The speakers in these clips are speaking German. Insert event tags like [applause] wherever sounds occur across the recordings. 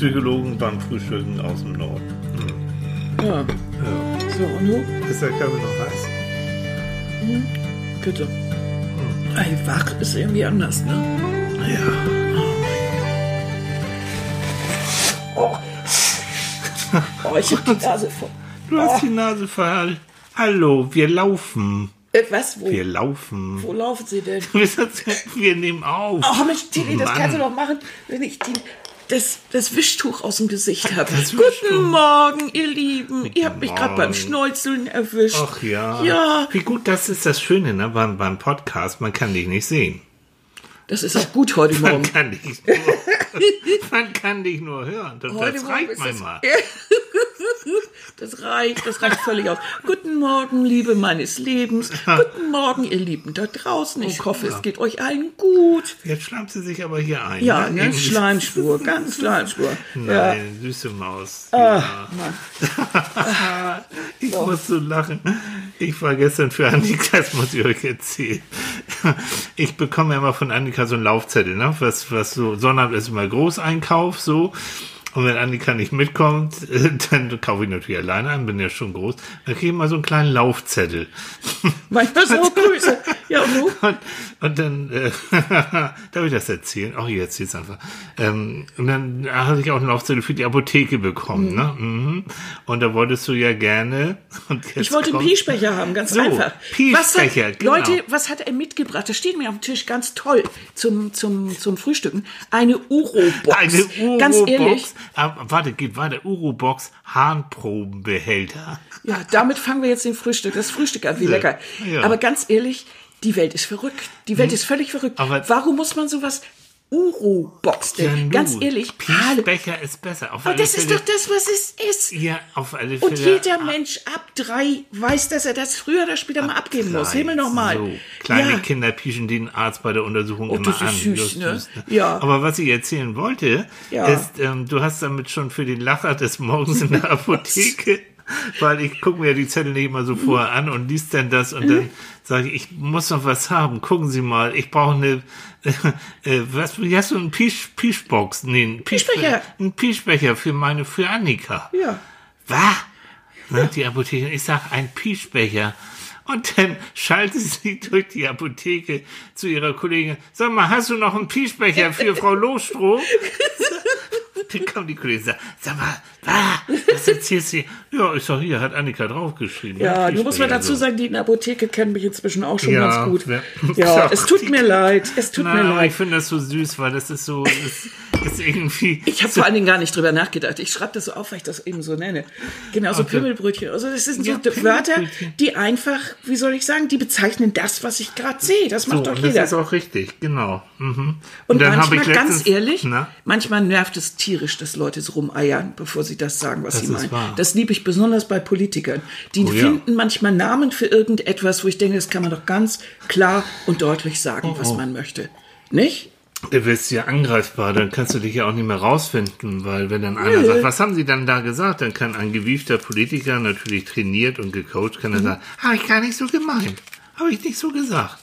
Psychologen beim Frühstücken aus dem Norden. Hm. Ja. Ja. So, und du? Ist der Kaffee noch heiß? Bitte. Ey, wach ist irgendwie anders, ne? Ja. Oh. oh, ich hab die Nase voll. Du hast die Nase voll. Hallo, wir laufen. Äh, was? Wo, Wir laufen. wo laufen sie denn? [laughs] Wir nehmen auf. Oh, Mensch, Tilly, das Mann. kannst du doch machen, wenn ich die, das, das Wischtuch aus dem Gesicht habe. Guten. Morgen, ihr Lieben. Ihr habt mich gerade beim. Schnäuzeln erwischt. Ach ja. Ja, Wie gut, das ist das Schöne ne? beim, beim Podcast. Man kann dich nicht sehen. das ist auch gut heute Man Morgen. kann dich nur, [laughs] man kann dich nur hören. Das, Heute das reicht manchmal. [laughs] Das reicht, das reicht völlig aus. Guten Morgen, Liebe meines Lebens. Guten Morgen, ihr Lieben da draußen. Ich hoffe, es geht euch allen gut. Jetzt schlammt sie sich aber hier ein. Ja, ne? ne? Irgendwie- Schleimspur, [laughs] ganz Schleimspur. Ja. Nein, süße Maus. Ah, Ja. [laughs] ich muss so lachen. Ich war gestern für Annika, das muss ich euch erzählen. Ich bekomme immer von Annika so einen Laufzettel, ne? Was, was so, Sonnabend ist immer Großeinkauf, so. Und wenn Annika nicht mitkommt, äh, dann kaufe ich natürlich alleine ein, bin ja schon groß. Dann kriege ich mal so einen kleinen Laufzettel. Manchmal so [laughs] Grüße. Ja, und du? Und, und dann, äh, [laughs] darf ich das erzählen? Ach, ich erzähl's einfach. Ähm, und dann hatte ich auch einen Laufzettel für die Apotheke bekommen, ne? Mhm. Und da wolltest du ja gerne. [laughs] Jetzt Ich wollte einen Piesbecher haben, ganz So, einfach. Piesbecher, was hat, genau. Leute, was hat er mitgebracht? Das steht mir auf dem Tisch ganz toll zum, zum, zum Frühstücken. Eine Uro-Box. Eine Ganz ehrlich, Uro-Box. Ah, warte, geht weiter. Uro-Box Harnprobenbehälter. ja, damit fangen wir jetzt den Frühstück, das Frühstück an, wie Ja. lecker. Ja. Aber ganz ehrlich, die Welt ist verrückt. Die Welt ist völlig verrückt. Aber- Warum muss man sowas Uro-Box denn? Ja, ganz ehrlich. Piesbecher ist besser. Auf Aber das ist Fälle- doch das, was es ist. Ja, auf alle Fälle. Und jeder Mensch ab drei weiß, dass er das früher oder später mal abgeben muss. Himmel nochmal. So, kleine ja. Kinder pieschen den Arzt bei der Untersuchung Oh, immer das ist an. süß, ne? Ja. Aber was ich erzählen wollte, Ja. ist, ähm, du hast damit schon für den Lacher des Morgens in der [laughs] Apotheke, weil ich gucke mir die Zettel nicht immer so vorher an und liest dann das und dann sage ich, ich muss noch was haben. Gucken Sie mal, ich brauche eine, [laughs] äh, was, wie hast du einen Pisch, Pischbox? Nee, einen Pisch- Pischbecher. Einen Pischbecher für meine, für Annika. Ja. Was? Ne, die Apothekerin, ich sag, ein Pischbecher. Und dann schaltet sie durch die Apotheke zu ihrer Kollegin. Sag mal, hast du noch einen Pischbecher für Frau Lohstroh? [laughs] [laughs] Dann kommt die Kollegin und sagt, sag mal, was, was erzählst du? Ja, ich sag, hier hat Annika draufgeschrieben. Ja, du musst mal dazu sagen, die in der Apotheke kennen mich inzwischen auch schon Ja, ganz gut. Ja, [laughs] Ja, es tut mir leid. Es tut Nein, mir aber ich leid. finde das so süß, weil das ist so, das ist irgendwie. Ich habe vor allen Dingen gar nicht drüber nachgedacht. Ich schreibe das so auf, weil ich das eben so nenne. Genauso Okay. Pimmelbrötchen. Also das sind Ja, so Wörter, Pimmelbrötchen. die einfach, wie soll ich sagen, die bezeichnen das, was ich gerade sehe. Das macht so, doch und jeder. das ist auch richtig, genau. Mhm. Und, habe manchmal, ich ganz letztens- ehrlich, Na? manchmal nervt es tierisch, dass Leute so rumeiern, bevor sie das sagen, was Das sie meinen. wahr. Das liebe ich besonders bei Politikern. Die Oh ja. finden manchmal Namen für irgendetwas, wo ich denke, das kann man doch ganz klar und deutlich sagen, Oh, was man möchte. Nicht? Du wirst ja angreifbar, dann kannst du dich ja auch nicht mehr rausfinden, weil wenn dann einer sagt, was haben sie dann da gesagt, dann kann ein gewiefter Politiker, natürlich trainiert und gecoacht, kann Mhm. er sagen, habe ich gar nicht so gemeint, habe ich nicht so gesagt.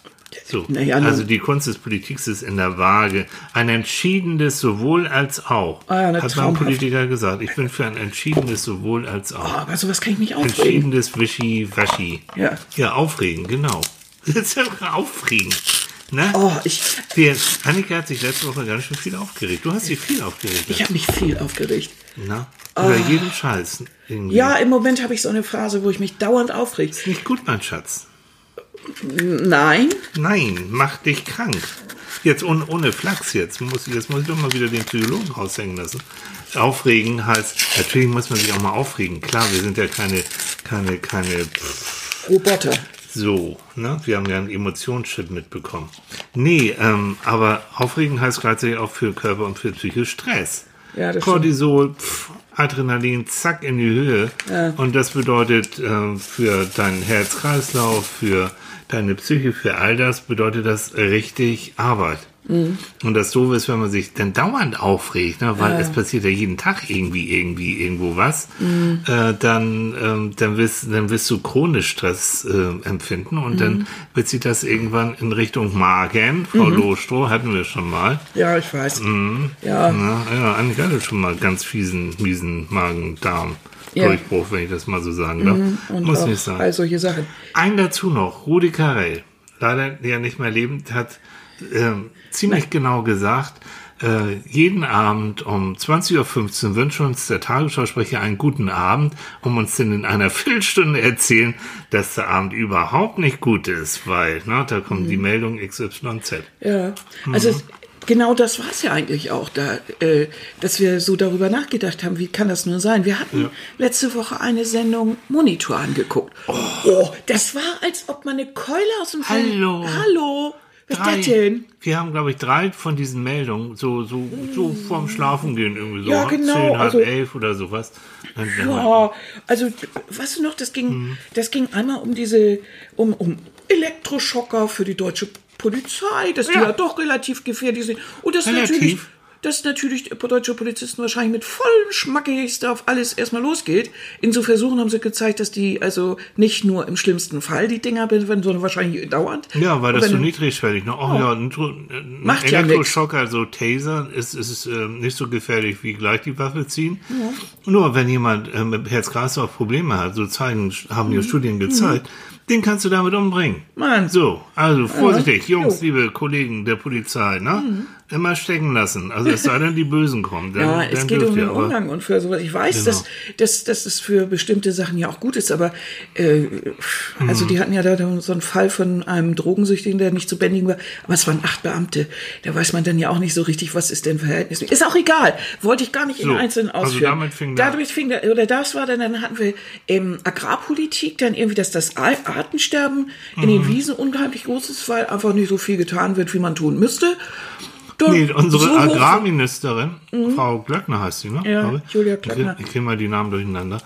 So, Naja, also die Kunst des Politiks ist in der Waage. Ein entschiedenes sowohl als auch. Ah ja, hat mal ein traumhaft. Politiker gesagt. Ich bin für ein entschiedenes sowohl als Oh, auch. aber sowas kann ich mich aufregen. Entschiedenes Wischi-Waschi. Ja. Ja, aufregen, genau. [laughs] Das ist ja aufregen. Ne? Oh, ich, Annika hat sich letzte Woche ganz schön viel aufgeregt. Du hast dich viel aufgeregt. ich habe mich viel aufgeregt. Na? Über jeden Scheiß. Irgendwie. Ja, im Moment habe ich so eine Phase, wo ich mich dauernd aufrege. Nicht gut, mein Schatz. Nein, Nein, mach dich krank. Jetzt ohne, ohne Flachs jetzt. Muss, ich- jetzt muss ich doch mal wieder den Psychologen raushängen lassen. Aufregen heißt, natürlich muss man sich auch mal aufregen. Klar, wir sind ja keine, keine, keine, Roboter. So, ne? Wir haben ja einen Emotionschip mitbekommen. Nee, ähm, aber aufregen heißt gleichzeitig auch für Körper und für Psyche Stress. Ja, Cortisol, pff, Adrenalin, zack in die Höhe. Ja. Und das bedeutet ähm, für deinen Herz-Kreislauf, für deine Psyche, für all das bedeutet das richtig Arbeit. Und das Doofe ist, wenn man sich dann dauernd aufregt, ne, weil es passiert ja jeden Tag irgendwie, irgendwie, irgendwo was, äh, dann, ähm, dann, wirst, dann wirst du chronisch Stress äh, empfinden und dann wird sich das irgendwann in Richtung Magen, Frau Lohstroh, hatten wir schon mal. Ja, ich weiß. Ja. Ja, ja, Annika hatte schon mal ganz fiesen, miesen Magen-Darm-Durchbruch, wenn ich das mal so sagen darf. Und Muss nicht sein. all solche Sachen. Ein dazu noch, Rudi Carell, leider ja nicht mehr lebend, hat ähm, ziemlich genau gesagt, äh, jeden Abend um 20.15 Uhr wünscht uns der Tagesschausprecher einen guten Abend, um uns dann in einer [laughs] Viertelstunde erzählen, dass der Abend überhaupt nicht gut ist, weil ne, da kommt Mhm. die Meldung XYZ. Ja, also es- genau das war es ja eigentlich auch, da, äh, dass wir so darüber nachgedacht haben, wie kann das nur sein? Wir hatten letzte Woche eine Sendung Monitor angeguckt. Oh. das war, als ob man eine Keule aus dem Hallo. Hallo! Was ist Drei- das denn? Wir haben, glaube ich, drei von diesen Meldungen, so, so, so vorm Schlafen gehen, irgendwie so. Ja, genau, Zehn, halb also- elf oder sowas. Ja, also weißt du noch, das ging, Mhm. das ging einmal um diese, um, um Elektroschocker für die deutsche Polizei, dass die Ja. ja doch relativ gefährlich sind. Und das Relativ. natürlich, dass natürlich deutsche Polizisten wahrscheinlich mit vollem Schmackes da auf alles erstmal losgeht. In so Versuchen haben sie gezeigt, dass die also nicht nur im schlimmsten Fall die Dinger werden, sondern wahrscheinlich dauernd. Ja, weil das so niedrigschwellig. Ne? Oh, ja, ein, Macht ja Elektroschocker, so Taser, ist, ist, ist äh, nicht so gefährlich wie gleich die Waffe ziehen. Nur wenn jemand äh, mit Herz-Kreislauf-Probleme hat, so zeigen, haben Mhm. ja Studien gezeigt, den kannst du damit umbringen. Mann. So, also vorsichtig, Jungs, Jo. Mhm. liebe Kollegen der Polizei, ne? Immer stecken lassen. Also es sei denn, die Bösen kommen. Dann, Ja, es geht um den Umgang und für sowas. Ich weiß, Genau. dass, dass, dass es für bestimmte Sachen ja auch gut ist, aber äh, also Mhm. die hatten ja da so einen Fall von einem Drogensüchtigen, der nicht zu bändigen war, aber es waren acht Beamte. Da weiß man dann ja auch nicht so richtig, was ist denn Verhältnis. Ist auch egal. Wollte ich gar nicht So, in Einzelnen also ausführen. damit fing Dadurch fing der, oder das war dann, dann hatten wir ähm, Agrarpolitik, dann irgendwie, dass das Ar- Artensterben in Mhm. den Wiesen unheimlich groß ist, weil einfach nicht so viel getan wird, wie man tun müsste. Nee, unsere so Agrarministerin, Frau Glöckner heißt sie, ne? Ja. Julia Glöckner. Ich, ich kriege mal die Namen durcheinander.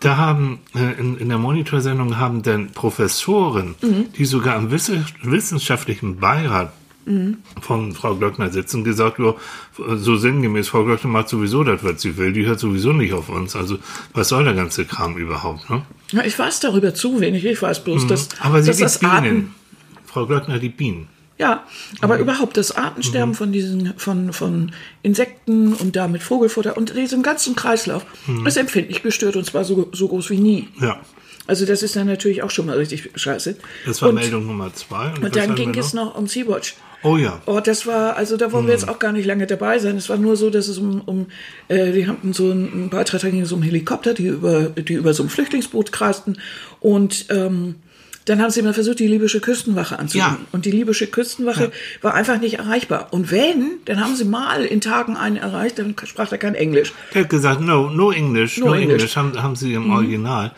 Da haben, äh, in, in der Monitorsendung haben dann Professoren, Mhm. die sogar im Wisse- wissenschaftlichen Beirat Mhm. von Frau Glöckner sitzen, gesagt, ja, so sinngemäß, Frau Glöckner macht sowieso das, was sie will, die hört sowieso nicht auf uns. Also, was soll der ganze Kram überhaupt, ne? Ja, ich weiß darüber zu wenig. Ich weiß bloß, dass, Mhm. Aber sie dass das Bienen. Arten, Frau Glöckner liebt Bienen. ja, aber Mhm. überhaupt das Artensterben von diesen, von, von Insekten und damit Vogelfutter und diesem ganzen Kreislauf Mhm. ist empfindlich gestört und zwar so, so groß wie nie. Ja. Also das ist dann natürlich auch schon mal richtig scheiße. Das war und, Meldung Nummer zwei. was und dann ging es noch um Sea-Watch. Oh ja. Oh, das war, also da wollen wir jetzt auch gar nicht lange dabei sein. Es war nur so, dass es um, um äh, die hatten so einen, Beitrag, da ging es um Helikopter, die über, die über so ein Flüchtlingsboot kreisten. Und ähm, dann haben sie mal versucht, die libysche Küstenwache anzurufen. Ja. Und die libysche Küstenwache war einfach nicht erreichbar. Und wenn, dann haben sie mal in Tagen einen erreicht, dann sprach er kein Englisch. Der hat gesagt, no, no English, no, No English, English. haben, haben sie im Original.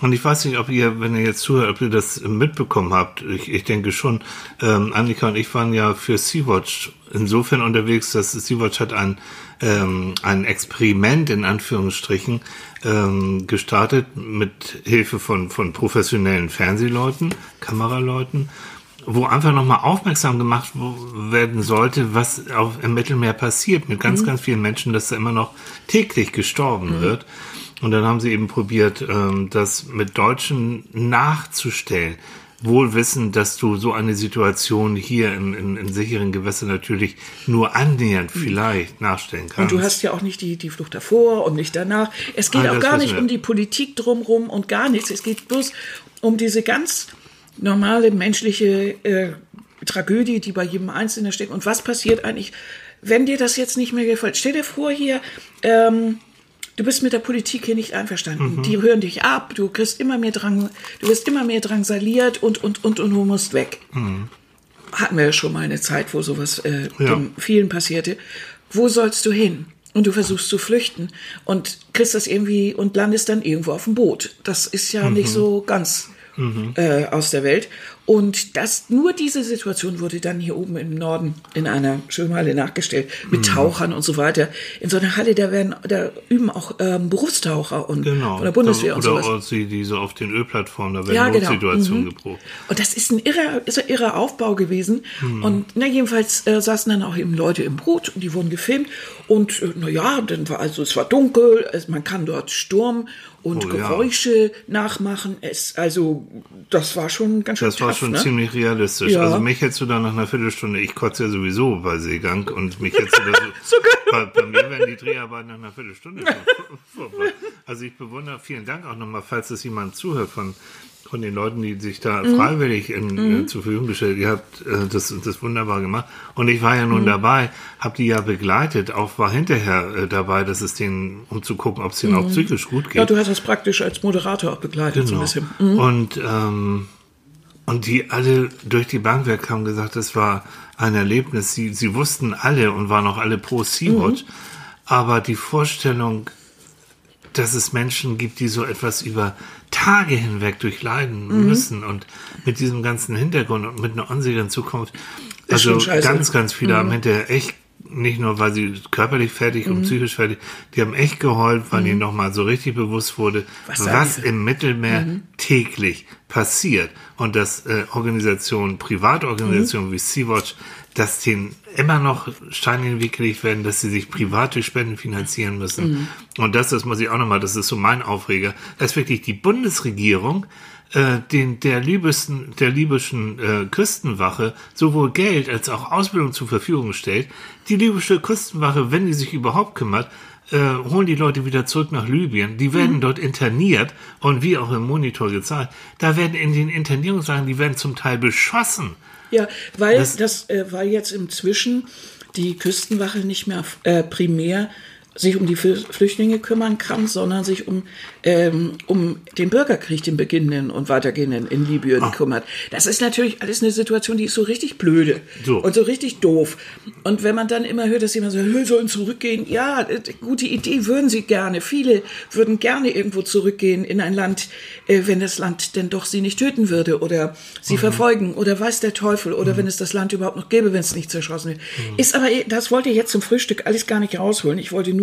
Und ich weiß nicht, ob ihr, wenn ihr jetzt zuhört, ob ihr das mitbekommen habt. Ich, ich denke schon, ähm, Annika und ich waren ja für Sea-Watch insofern unterwegs, dass Sea-Watch hat ein, ähm, ein Experiment in Anführungsstrichen ähm, gestartet mit Hilfe von, von professionellen Fernsehleuten, Kameraleuten, wo einfach nochmal aufmerksam gemacht werden sollte, was auf, im Mittelmeer passiert mit ganz, ganz vielen Menschen, dass da immer noch täglich gestorben wird. Und dann haben sie eben probiert, ähm, das mit Deutschen nachzustellen. Wohl wissend, dass du so eine Situation hier im, in, in sicheren Gewässern natürlich nur annähernd vielleicht nachstellen kannst. Und du hast ja auch nicht die, die Flucht davor und nicht danach. Es geht Ah, auch gar wissen nicht wir. um die Politik drumrum und gar nichts. Es geht bloß um diese ganz normale menschliche äh, Tragödie, die bei jedem Einzelnen steckt. Und was passiert eigentlich, wenn dir das jetzt nicht mehr gefällt? Stell dir vor hier, ähm, du bist mit der Politik hier nicht einverstanden. Mhm. Die hören dich ab, du kriegst immer mehr Drang, du wirst immer mehr drangsaliert und, und, und, und du musst weg hatten wir ja schon mal eine Zeit, wo sowas äh, Ja. vielen passierte. Wo sollst du hin? Und du versuchst zu flüchten und kriegst das irgendwie und landest dann irgendwo auf dem Boot. Das ist ja nicht so ganz äh, aus der Welt. Und das, nur diese Situation wurde dann hier oben im Norden in einer Schwimmhalle nachgestellt, mit Mhm. Tauchern und so weiter. In so einer Halle, da werden, da üben auch ähm, Berufstaucher und Genau. von der Bundeswehr und Oder sowas. sie, die so auf den Ölplattformen, da werden Ja, genau. Notsituationen Mhm. geprobt. Und das ist ein irrer, ist ein irrer Aufbau gewesen. Hm. Und na, jedenfalls äh, saßen dann auch eben Leute im Boot und die wurden gefilmt. Und äh, na ja, dann war also es war dunkel, es, man kann dort Sturm und Oh, ja. Geräusche nachmachen. Es, also das war schon ganz schön Das war tough, schon ne? ziemlich realistisch. Ja. Also mich hättest du da nach einer Viertelstunde, ich kotze ja sowieso bei Seegang und mich hättest du da so, [laughs] bei, bei mir wären die Dreharbeiten nach einer Viertelstunde [laughs] vorbei. Also ich bewundere, vielen Dank auch nochmal, falls es jemand zuhört von, von den Leuten, die sich da Mhm. freiwillig in, äh, zur Verfügung gestellt. Ihr habt äh, das, das wunderbar gemacht. Und ich war ja Mhm. nun dabei, habe die ja begleitet, auch war hinterher äh, dabei, dass es denen, um zu gucken, ob es denen auch psychisch gut geht. Mhm. Ja, du hast das praktisch als Moderator auch begleitet, so ein Genau. bisschen. Mhm. Und, ähm, und die alle durch die Bank weg haben gesagt, das war ein Erlebnis. Sie, sie wussten alle und waren auch alle pro Sea-Watch. Aber die Vorstellung, dass es Menschen gibt, die so etwas über Tage hinweg durchleiden müssen und mit diesem ganzen Hintergrund und mit einer unsicheren Zukunft. Also ganz, ganz viele haben hinterher echt nicht nur, weil sie körperlich fertig und psychisch fertig, die haben echt geheult, weil ihnen nochmal so richtig bewusst wurde, Was was, im Mittelmeer täglich passiert. Und dass äh, Organisationen, Privatorganisationen wie Sea-Watch, dass denen immer noch Steine in den Weg gelegt werden, dass sie sich private Spenden finanzieren müssen. Und das, das muss ich auch nochmal, das ist so mein Aufreger, dass wirklich die Bundesregierung äh, den, der liebsten, der libyschen äh, Küstenwache sowohl Geld als auch Ausbildung zur Verfügung stellt. Die libysche Küstenwache, wenn die sich überhaupt kümmert, äh, holen die Leute wieder zurück nach Libyen. Die werden dort interniert und wie auch im Monitor gezeigt, da werden in den Internierungslagen, die werden zum Teil beschossen. Ja, weil Das- das, äh, weil jetzt inzwischen die Küstenwache nicht mehr äh, primär sich um die Fl- Flüchtlinge kümmern kann, sondern sich um, ähm, um den Bürgerkrieg, den beginnenden und weitergehenden in Libyen Ah. kümmert. Das ist natürlich alles eine Situation, die ist so richtig blöde So. und so richtig doof. Und wenn man dann immer hört, dass jemand sagt, wir sollen zurückgehen, ja, äh, gute Idee, würden sie gerne. Viele würden gerne irgendwo zurückgehen in ein Land, äh, wenn das Land denn doch sie nicht töten würde oder sie verfolgen oder weiß der Teufel oder wenn es das Land überhaupt noch gäbe, wenn es nicht zerschossen wird. Ist aber, das wollte ich jetzt zum Frühstück alles gar nicht rausholen. Ich wollte nur,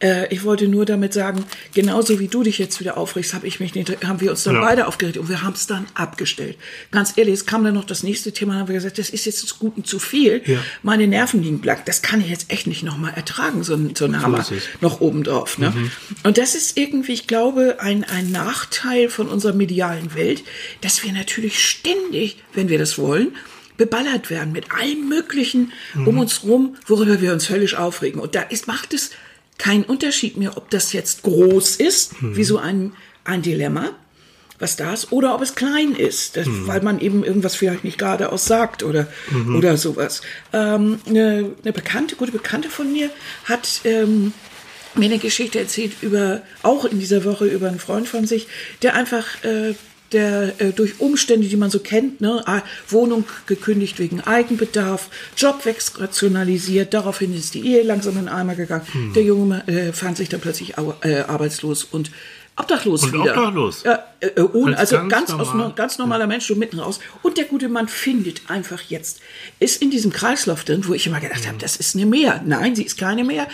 äh, ich wollte nur damit sagen, genauso wie du dich jetzt wieder aufregst, habe ich mich nicht, haben wir uns dann Ja. beide aufgeregt und wir haben es dann abgestellt. Ganz ehrlich, es kam dann noch das nächste Thema, dann haben wir gesagt, das ist jetzt des Guten zu viel. Ja. Meine Nerven liegen blank. Das kann ich jetzt echt nicht nochmal ertragen, so, ein- so ein Hammer es. noch obendrauf. Ne? Und das ist irgendwie, ich glaube, ein, ein Nachteil von unserer medialen Welt, dass wir natürlich ständig, wenn wir das wollen, beballert werden mit allem Möglichen um uns rum, worüber wir uns höllisch aufregen. Und da ist, macht es keinen Unterschied mehr, ob das jetzt groß ist, wie so ein, ein Dilemma, was da ist, oder ob es klein ist, das, weil man eben irgendwas vielleicht nicht geradeaus sagt oder, oder sowas. Ähm, eine, eine Bekannte, gute Bekannte von mir hat ähm, mir eine Geschichte erzählt über, auch in dieser Woche über einen Freund von sich, der einfach, äh, der äh, durch Umstände, die man so kennt, ne, Wohnung gekündigt wegen Eigenbedarf, Job wegrationalisiert, daraufhin ist die Ehe langsam in den Eimer gegangen. Der Junge äh, fand sich dann plötzlich au äh, arbeitslos und obdachlos Und wieder. obdachlos. Ja, äh, äh, ohne, Als also ganz ganz, aus, normal. ganz normaler Mensch, so mitten raus. Und der gute Mann findet einfach jetzt, ist in diesem Kreislauf drin, wo ich immer gedacht habe, das ist eine Mehr. Nein, sie ist keine Mehr.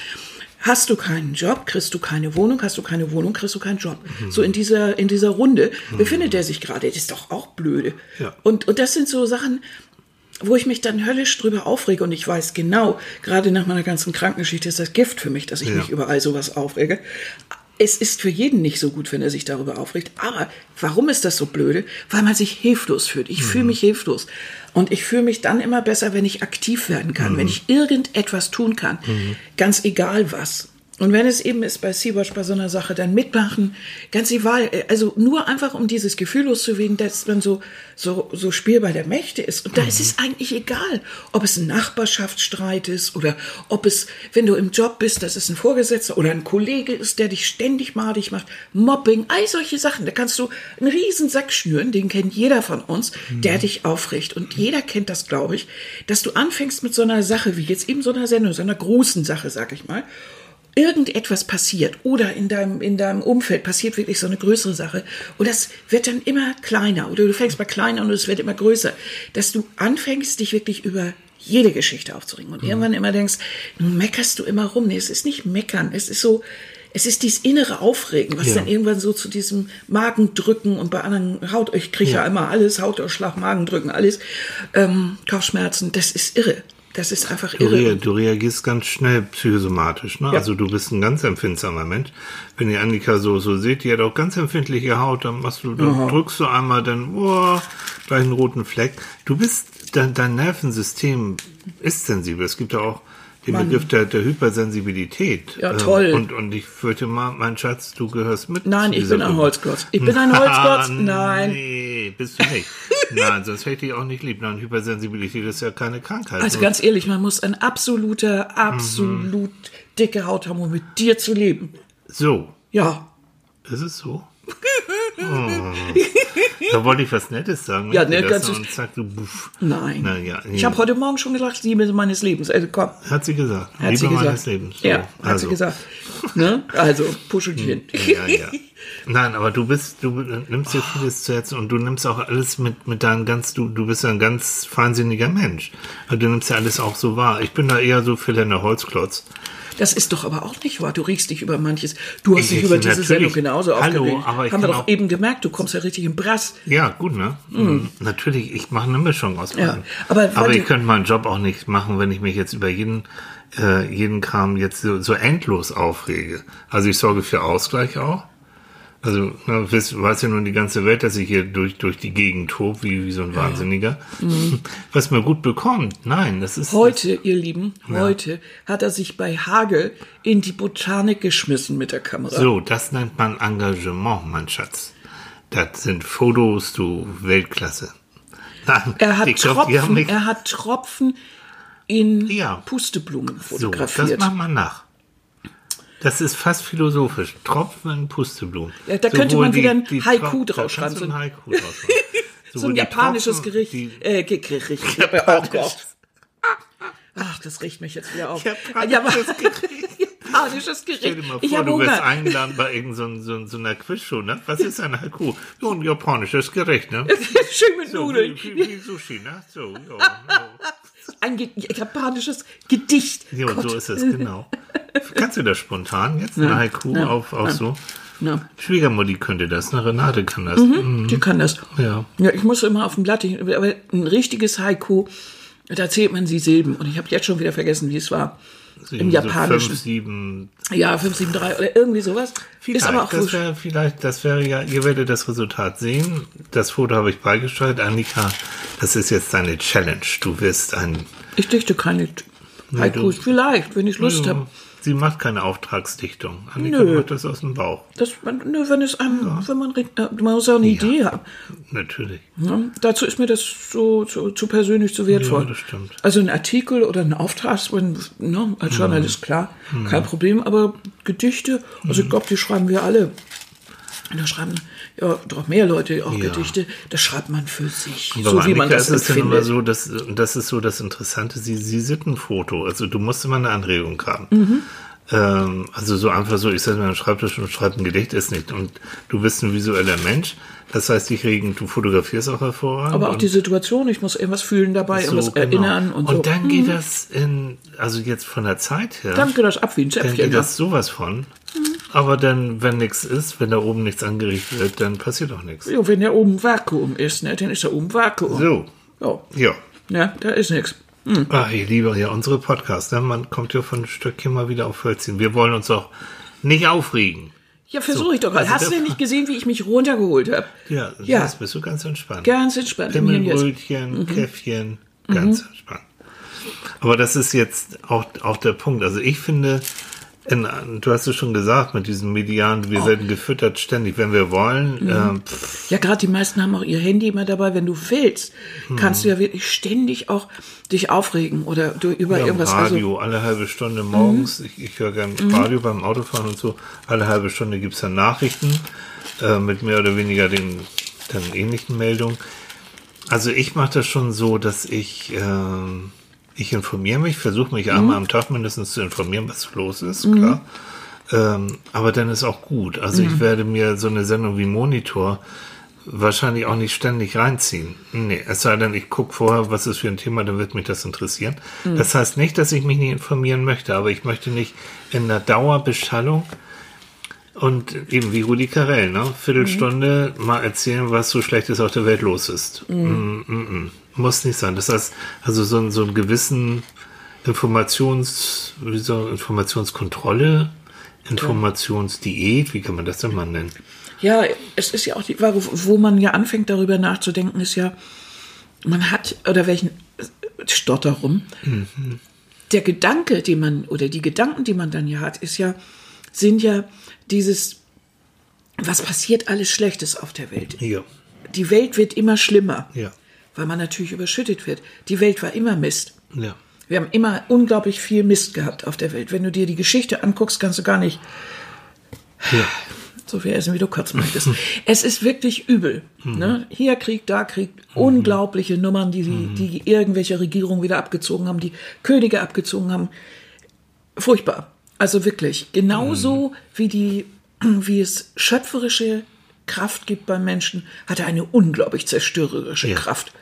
Hast du keinen Job, kriegst du keine Wohnung, hast du keine Wohnung, kriegst du keinen Job. So in dieser, in dieser Runde befindet er sich gerade. Das ist doch auch blöde. Ja. Und, und das sind so Sachen, wo ich mich dann höllisch drüber aufrege und ich weiß genau, gerade nach meiner ganzen Krankengeschichte ist das Gift für mich, dass ich Ja. mich über all sowas aufrege. Es ist für jeden nicht so gut, wenn er sich darüber aufregt. Aber warum ist das so blöde? Weil man sich hilflos fühlt. Ich fühle mich hilflos. Und ich fühle mich dann immer besser, wenn ich aktiv werden kann, wenn ich irgendetwas tun kann. Ganz egal was. Und wenn es eben ist bei Sea-Watch bei so einer Sache, dann mitmachen, ganz egal, also nur einfach um dieses Gefühl loszuwerden, dass man so, so, so spielbar der Mächte ist. Und da ist es eigentlich egal, ob es ein Nachbarschaftsstreit ist oder ob es, wenn du im Job bist, dass es ein Vorgesetzter oder ein Kollege ist, der dich ständig madig macht, Mobbing, all solche Sachen. Da kannst du einen riesen Sack schnüren, den kennt jeder von uns, der dich aufricht. Und jeder kennt das, glaube ich, dass du anfängst mit so einer Sache wie jetzt eben so einer Sendung, so einer großen Sache, sag ich mal, irgendetwas passiert oder in deinem, in deinem Umfeld passiert wirklich so eine größere Sache und das wird dann immer kleiner oder du fängst mal klein an und es wird immer größer, dass du anfängst, dich wirklich über jede Geschichte aufzuregen und irgendwann immer denkst, nun meckerst du immer rum. Nee, es ist nicht meckern, es ist so, es ist dieses innere Aufregen, was Ja. dann irgendwann so zu diesem Magendrücken und bei anderen Haut, ich kriege ja. Ja. immer alles, Hautausschlag, Magendrücken, alles, ähm, Kopfschmerzen, das ist irre. Das ist einfach Du, irre. du reagierst ganz schnell psychosomatisch, ne? Ja. Also du bist ein ganz empfindsamer Mensch. Wenn ihr Annika so, so seht, die hat auch ganz empfindliche Haut, dann machst du, dann drückst du einmal, dann, boah, gleich einen roten Fleck. Du bist, dein, dein Nervensystem ist sensibel. Es gibt ja auch den Mann. Begriff der, der Hypersensibilität. Ja, Ähm, toll. Und, und ich fürchte mal, mein Schatz, du gehörst mit. Nein, ich bin ein. Holzklotz. Ich bin ein [laughs] Holzklotz. Ah, Nein. Nee, bist du nicht. Nein, sonst hätte ich auch nicht lieb. Nein, Hypersensibilität ist ja keine Krankheit. Also ganz ehrlich, man muss ein absoluter, absolut dicke Haut haben, um mit dir zu leben. so, Ja. Ist es so? [laughs] Oh. Da wollte ich was Nettes sagen. Ja, ne, ganz- Und sagt du, buff. Nein. Na ja, Ich habe heute Morgen schon gesagt, Liebe meines Lebens. Also komm, Hat sie gesagt. hat Liebe sie gesagt. meines Lebens. So, ja, hat also. sie gesagt. Ne? Also, Puschelchen. [laughs] Ja, ja. Nein, aber du bist, du nimmst dir vieles zu Herzen und du nimmst auch alles mit, mit deinem ganz, du, du bist ein ganz feinsinniger Mensch. Also Du nimmst ja alles auch so wahr. Ich bin da eher so Philander Holzklotz. Das ist doch aber auch nicht wahr. Du regst dich über manches. Du hast Ich- dich ich- über diese natürlich. Sendung genauso Hallo, aufgeregt. aber ich Haben wir doch eben gemerkt, du kommst ja richtig im Brass. Ja, gut, ne? Mhm. Natürlich, ich mache eine Mischung aus Ja, beiden. aber aber, weil ich könnte meinen Job auch nicht machen, wenn ich mich jetzt über jeden, äh, jeden Kram jetzt so, so endlos aufrege. Also ich sorge für Ausgleich auch. Also, ne, weiß, weiß ja nun die ganze Welt, dass ich hier durch, durch die Gegend tob, wie, wie so ein Wahnsinniger. [laughs] Was mir gut bekommt. Nein, das ist. Heute, ihr Lieben, heute hat er sich bei Hagel in die Botanik geschmissen mit der Kamera. So, das nennt man Engagement, mein Schatz. Das sind Fotos, du Weltklasse. Nein, Er hat glaub, Tropfen, er hat Tropfen in Ja. Pusteblumen So, das fotografiert. macht man nach. Das ist fast philosophisch. Tropfen Pusteblumen. Ja, da könnte man wieder ein Haiku Trop- da draus kannst du schreiben. ein Haiku draus schreiben. [laughs] so Sowohl ein japanisches Tropfen, Gericht. Die, äh, Ge- Gericht. [laughs] Oh Gott. Ach, das riecht mich jetzt wieder auf. Japanisches Ja, aber- [laughs] Japanisches Gericht. stell dir mal ich vor, du wirst eingeladen bei irgendeiner so, so, so einer Quizshow, ne? Was ist ein Haiku? So ein japanisches Gericht, ne? Schön mit So, Nudeln. wie, wie, wie Sushi, ne? So, ja. Ja. Ein japanisches Gedicht. Ja, Gott. so ist es, genau. Kannst du das spontan jetzt? Ein Haiku ja, auf, auf so? Na, Schwiegermutti könnte das, ne? Renate kann das. Mhm. die kann das. Ja. Ja, ich muss immer auf dem Blatt, aber ein richtiges Haiku, da zählt man die Silben. Und ich habe jetzt schon wieder vergessen, wie es war. Im Japanischen. Fünf, sieben, Ja, 573 oder irgendwie sowas. Vielleicht, ist aber auch das wäre vielleicht, das wäre ja, ihr werdet das Resultat sehen. Das Foto habe ich beigesteuert. Annika, das ist jetzt deine Challenge. Du wirst ein, Ich dichte keine Haikus. Vielleicht, wenn ich Lust habe. Sie macht keine Auftragsdichtung. Annika Nö. macht das aus dem Bauch. Das, nö, wenn es einem, wenn man, man muss auch eine Idee haben. Natürlich. Ne? Dazu ist mir das so, so zu persönlich zu wertvoll. Ja, das stimmt. Also ein Artikel oder ein Auftrag, wenn, ne, als Journalist klar, Mhm. kein Problem, aber Gedichte, also ich glaube, die schreiben wir alle. Da schreiben ja doch mehr Leute auch Ja. Gedichte. Das schreibt man für sich, Aber so wie man das ist es dann immer empfindet. so, dass, das ist so das Interessante, sie, sie sieht ein Foto. Also du musst immer eine Anregung haben. Mhm. Ähm, also so einfach so, ich setze mir einen Schreibtisch und schreibe ein Gedicht, ist nicht. Und du bist ein visueller Mensch. Das heißt, ich regen, du fotografierst auch hervorragend. aber auch und die Situation, ich muss irgendwas fühlen dabei, irgendwas genau. erinnern und, so. Mhm. dann geht das in, also jetzt von der Zeit her, Dann geht das ab wie ein dann Zäpfchen. geht ja. das sowas von. Aber dann, wenn nichts ist, wenn da oben nichts angerichtet wird, dann passiert auch nichts. Ja, wenn ja oben Vakuum ist, ne, dann ist ja oben Vakuum. So, Ja, ja. ja, da ist nichts. Ach, ich liebe ja unsere Podcasts. Ne? Man kommt ja von Stöckchen mal wieder auf Hölzchen. Wir wollen uns auch nicht aufregen. Ja, versuche ich doch. also Hast du denn nicht gesehen, wie ich mich runtergeholt habe? Ja, Ja. jetzt bist du ganz entspannt. Ganz entspannt. Pimmelbrötchen, Mhm. Käffchen, ganz entspannt. Aber das ist jetzt auch, auch der Punkt. Also ich finde, in, du hast es schon gesagt, mit diesem Median, wir werden gefüttert ständig, wenn wir wollen. Mhm. Pff, Ja, gerade die meisten haben auch ihr Handy immer dabei. Wenn du willst, Mhm. kannst du ja wirklich ständig auch dich aufregen oder du über ja, irgendwas. Also, Radio, alle halbe Stunde morgens. Mhm. Ich, ich höre gerne Radio beim Autofahren und so. Alle halbe Stunde gibt's dann Nachrichten äh, mit mehr oder weniger den dann ähnlichen Meldungen. Also ich mache das schon so, dass ich ähm, Ich informiere mich, versuche mich einmal am Tag mindestens zu informieren, was los ist, klar. Ähm, aber dann ist auch gut. Also ich werde mir so eine Sendung wie Monitor wahrscheinlich auch nicht ständig reinziehen. Nee, es sei denn, ich gucke vorher, was ist für ein Thema, dann wird mich das interessieren. Das heißt nicht, dass ich mich nicht informieren möchte, aber ich möchte nicht in einer Dauerbeschallung und eben wie Rudi Carell, ne? Viertelstunde mal erzählen, was so Schlechtes auf der Welt los ist. Mm, mm, mm. Muss nicht sein. Das heißt, also so, ein- so einen gewissen Informations, wie so Informationskontrolle, Informationsdiät, wie kann man das denn mal nennen? Ja, es ist ja auch die Frage, wo man ja anfängt darüber nachzudenken, ist ja, man hat, oder welchen Stotter rum, der Gedanke, den man, oder die Gedanken, die man dann ja hat, ist ja, sind ja dieses, was passiert alles Schlechtes auf der Welt? Ja, Die Welt wird immer schlimmer, ja, weil man natürlich überschüttet wird. Die Welt war immer Mist. ja. Wir haben immer unglaublich viel Mist gehabt auf der Welt. Wenn du dir die Geschichte anguckst, kannst du gar nicht ja. so viel essen, wie du kotzen möchtest. [laughs] es ist wirklich übel. Ne? Hier Krieg, da Krieg. Unglaubliche Nummern, die, die, die irgendwelche Regierungen wieder abgezogen haben, die Könige abgezogen haben. Furchtbar. Also wirklich. Genauso wie die, [clears throat] wie es schöpferische Kraft gibt beim Menschen, hat er eine unglaublich zerstörerische Ja. Kraft.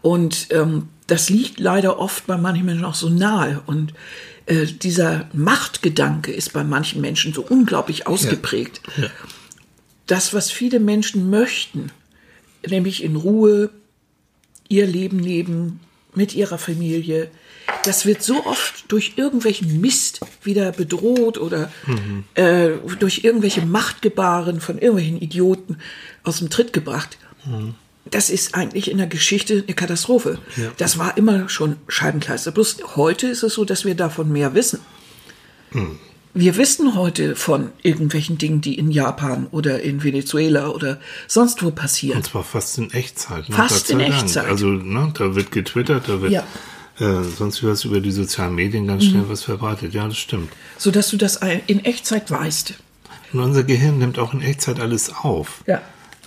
Und ähm, das liegt leider oft bei manchen Menschen auch so nahe. Und äh, dieser Machtgedanke ist bei manchen Menschen so unglaublich ausgeprägt. Ja. Das, was viele Menschen möchten, nämlich in Ruhe ihr Leben leben mit ihrer Familie, das wird so oft durch irgendwelchen Mist wieder bedroht oder äh, durch irgendwelche Machtgebaren von irgendwelchen Idioten aus dem Tritt gebracht. Das ist eigentlich in der Geschichte eine Katastrophe. Ja. Das war immer schon Scheibenkleister. Bloß heute ist es so, dass wir davon mehr wissen. Wir wissen heute von irgendwelchen Dingen, die in Japan oder in Venezuela oder sonst wo passieren. Und zwar fast in Echtzeit. Ne? Fast in. Echtzeit. Also, ne, da wird getwittert, da wird Ja. Äh, sonst was über die sozialen Medien ganz schnell was verbreitet. Ja, das stimmt. sodass du das in Echtzeit weißt. Und unser Gehirn nimmt auch in Echtzeit alles auf. Ja.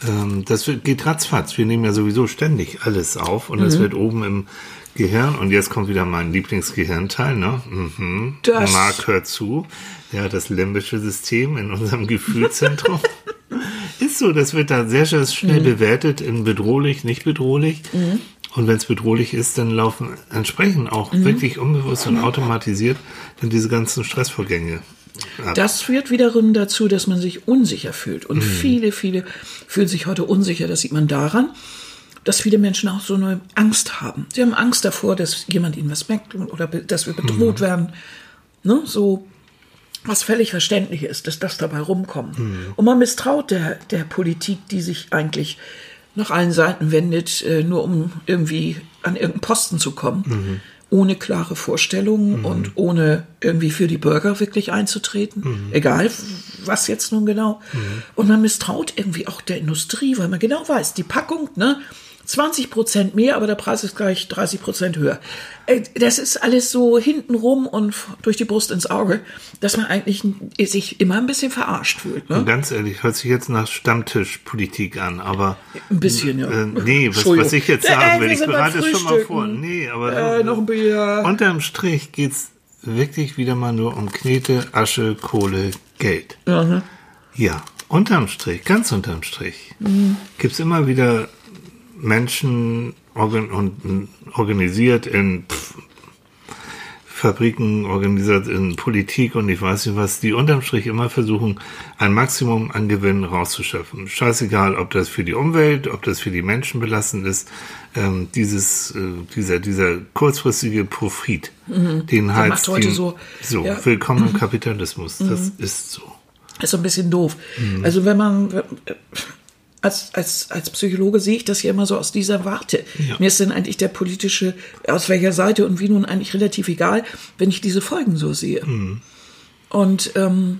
Ähm, das wird, geht ratzfatz. Wir nehmen ja sowieso ständig alles auf und Mhm. das wird oben im Gehirn. Und jetzt kommt wieder mein Lieblingsgehirnteil, ne? Mhm. Das- Marc hört zu. Ja, das limbische System in unserem Gefühlszentrum. [laughs] Ist so, das wird da sehr sehr schnell Mhm. bewertet in bedrohlich, nicht bedrohlich. Und wenn es bedrohlich ist, dann laufen entsprechend auch Mhm. wirklich unbewusst und automatisiert dann diese ganzen Stressvorgänge ab. Das führt wiederum dazu, dass man sich unsicher fühlt. Und viele, viele fühlen sich heute unsicher. Das sieht man daran, dass viele Menschen auch so eine Angst haben. Sie haben Angst davor, dass jemand ihnen was merkt oder dass wir bedroht werden. Ne? So, was völlig verständlich ist, dass das dabei rumkommt. Und man misstraut der, der Politik, die sich eigentlich nach allen Seiten wendet, äh, nur um irgendwie an irgendeinen Posten zu kommen. Ohne klare Vorstellungen und ohne irgendwie für die Bürger wirklich einzutreten. Egal, was jetzt nun genau. Und man misstraut irgendwie auch der Industrie, weil man genau weiß, die Packung, ne? 20 Prozent mehr, aber der Preis ist gleich 30 Prozent höher. Äh, Das ist alles so hintenrum und durch die Brust ins Auge, dass man eigentlich sich immer ein bisschen verarscht fühlt. Ne? Ganz ehrlich, hört sich jetzt nach Stammtischpolitik an, aber Ein bisschen, ja. äh, nee, was, was ich jetzt Äh, sagen will, wir ich bereite es schon mal vor. Nee, aber Äh, noch ein Bier. unterm Strich geht's wirklich wieder mal nur um Knete, Asche, Kohle, Geld. Ja, ne? Ja, unterm Strich, ganz unterm Strich, Mhm. gibt's immer wieder Menschen organ und, organisiert in pff, Fabriken, organisiert in Politik und ich weiß nicht was, die unterm Strich immer versuchen, ein Maximum an Gewinn rauszuschöpfen. Scheißegal, ob das für die Umwelt, ob das für die Menschen belastend ist, ähm, dieses, äh, dieser, dieser kurzfristige Profit, den halt, macht heute so, so ja. Mhm. willkommen im Kapitalismus, das ist so. ist so ein bisschen doof. Also wenn man als, als, als Psychologe sehe ich das ja immer so aus dieser Warte. Ja. Mir ist denn eigentlich der politische, aus welcher Seite und wie nun eigentlich relativ egal, wenn ich diese Folgen so sehe. Und ähm,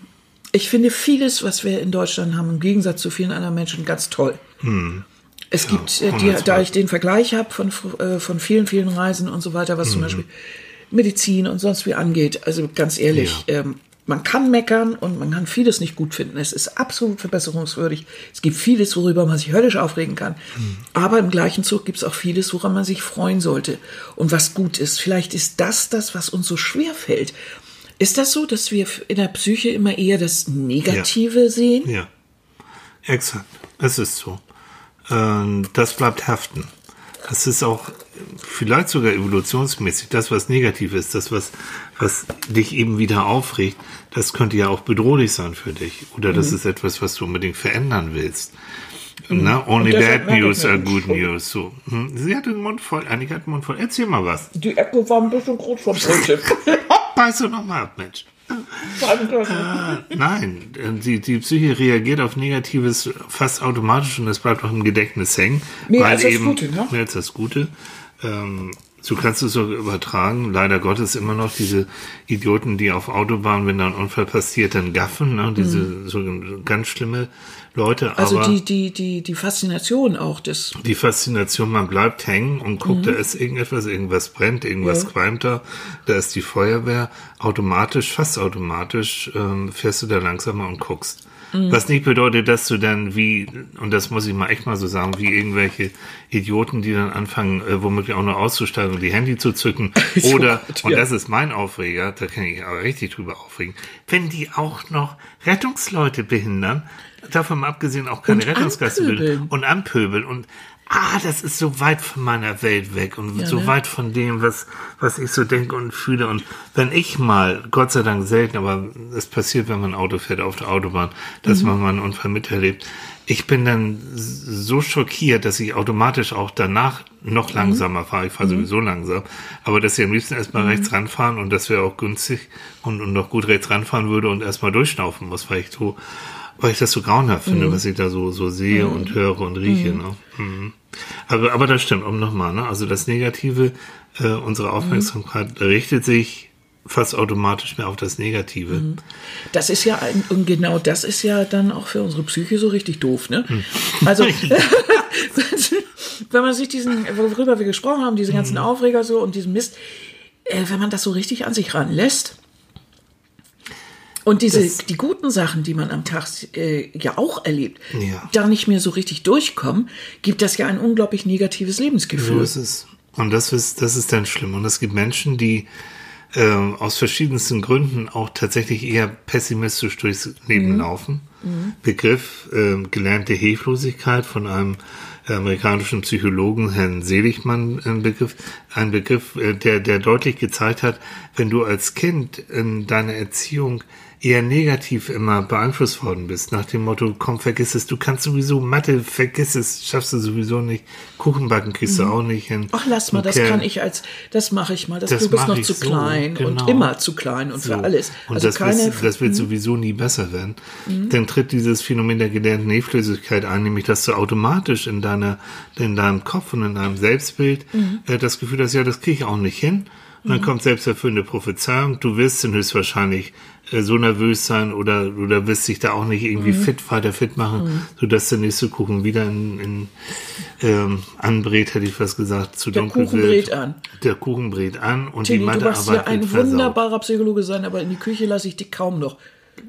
ich finde vieles, was wir in Deutschland haben, im Gegensatz zu vielen anderen Menschen, ganz toll. Es gibt, äh, die, 100 da ich den Vergleich habe von, äh, von vielen, vielen Reisen und so weiter, was zum Beispiel Medizin und sonst wie angeht, also ganz ehrlich, ähm, man kann meckern und man kann vieles nicht gut finden. Es ist absolut verbesserungswürdig. Es gibt vieles, worüber man sich höllisch aufregen kann. Aber im gleichen Zug gibt es auch vieles, woran man sich freuen sollte und was gut ist. Vielleicht ist das das, was uns so schwer fällt. Ist das so, dass wir in der Psyche immer eher das Negative Ja. sehen? Ja, exakt. Es ist so. Ähm, das bleibt haften. Das ist auch vielleicht sogar evolutionsmäßig das, was negativ ist, das, was, was dich eben wieder aufregt, das könnte ja auch bedrohlich sein für dich. Oder das ist etwas, was du unbedingt verändern willst. Na, only deshalb bad news are good news. So. Hm, Sie hat den Mund voll, Annika hat den Mund voll. Erzähl mal was. Die Ecke war ein bisschen groß vom Brötchen. Beiß doch noch mal ab, Mensch. Nein, äh, die, die Psyche reagiert auf Negatives fast automatisch und das bleibt auch im Gedächtnis hängen. Mehr als das Gute, ne? Mehr als das Gute. Ähm, so kannst du es sogar übertragen. Leider Gottes immer noch diese Idioten, die auf Autobahnen, wenn da ein Unfall passiert, dann gaffen. Ne? Diese so ganz schlimme Leute. Mhm. Also aber die, die, die, die Faszination auch des. die Faszination, man bleibt hängen und guckt, da ist irgendetwas, irgendwas brennt, irgendwas Mhm. Ja. qualmt da, da ist die Feuerwehr, automatisch, fast automatisch, ähm, fährst du da langsamer und guckst. Mhm. Was nicht bedeutet, dass du dann wie, und das muss ich mal echt mal so sagen, wie irgendwelche Idioten, die dann anfangen, äh, womöglich auch noch auszusteigen und die Handy zu zücken. [laughs] So Oder, gut, und ja. das ist mein Aufreger, da kann ich aber richtig drüber aufregen, wenn die auch noch Rettungsleute behindern, davon abgesehen auch keine Rettungsgasse und anpöbeln und ah, das ist so weit von meiner Welt weg und Ja, so ne? weit von dem, was, was ich so denke und fühle. Und wenn ich mal, Gott sei Dank selten, aber es passiert, wenn man Auto fährt auf der Autobahn, dass Mhm. man mal einen Unfall miterlebt. Ich bin dann so schockiert, dass ich automatisch auch danach Mhm. noch langsamer fahre. Ich fahre sowieso langsam. Aber dass ich am liebsten erstmal Mhm. rechts ranfahren und das wäre auch günstig und, und noch gut rechts ranfahren würde und erstmal durchschnaufen muss, weil ich so, weil ich das so grauenhaft finde, Mhm. was ich da so, so sehe und höre und rieche. Ne? Mhm. Aber, aber das stimmt, um nochmal, ne? Also das Negative, äh, unsere Aufmerksamkeit richtet sich fast automatisch mehr auf das Negative. Mhm. Das ist ja, ein, und genau das ist ja dann auch für unsere Psyche so richtig doof, ne? Hm. Also, [laughs] [laughs] wenn man sich diesen, worüber wir gesprochen haben, diese ganzen Aufreger so und diesen Mist, äh, wenn man das so richtig an sich ranlässt, und diese, Das- die guten Sachen, die man am Tag äh, ja auch erlebt, Ja. da nicht mehr so richtig durchkommen, gibt das ja ein unglaublich negatives So Lebensgefühl. ist es. Und das ist, das ist dann schlimm. Und es gibt Menschen, die ähm, aus verschiedensten Gründen auch tatsächlich eher pessimistisch durchs Leben laufen. Begriff ähm, gelernte Hilflosigkeit von einem amerikanischen Psychologen, Herrn Seligmann, ein Begriff, ein Begriff, äh, der, der deutlich gezeigt hat, wenn du als Kind in deiner Erziehung eher negativ immer beeinflusst worden bist, nach dem Motto, komm, vergiss es, du kannst sowieso Mathe, vergiss es, schaffst du sowieso nicht, Kuchenbacken kriegst du auch nicht hin. Mhm. Ach, lass mal, das Kerl. kann ich als, das mache ich mal. Das, Das du bist noch zu so, klein genau. und immer zu klein und So. für alles. Und also das, keine, Mhm. wird, das wird sowieso nie besser werden. Dann tritt dieses Phänomen der gelernten Hilflosigkeit ein, nämlich dass du automatisch in deiner, in deinem Kopf und in deinem Selbstbild Mhm. äh, das Gefühl hast, ja, das kriege ich auch nicht hin. Und dann kommt selbsterfüllende Prophezeiung. Du wirst dann höchstwahrscheinlich so nervös sein oder oder wirst dich da auch nicht irgendwie Mhm. fit weiter fit machen, sodass der nächste Kuchen wieder in, in ähm, anbrät, hätte ich fast gesagt, zu Der dunkel Kuchen wird. brät an. Der Kuchen brät an und die Tilly, du machst ja ein wird versaut. wunderbarer Psychologe sein, aber in die Küche lasse ich dich kaum noch.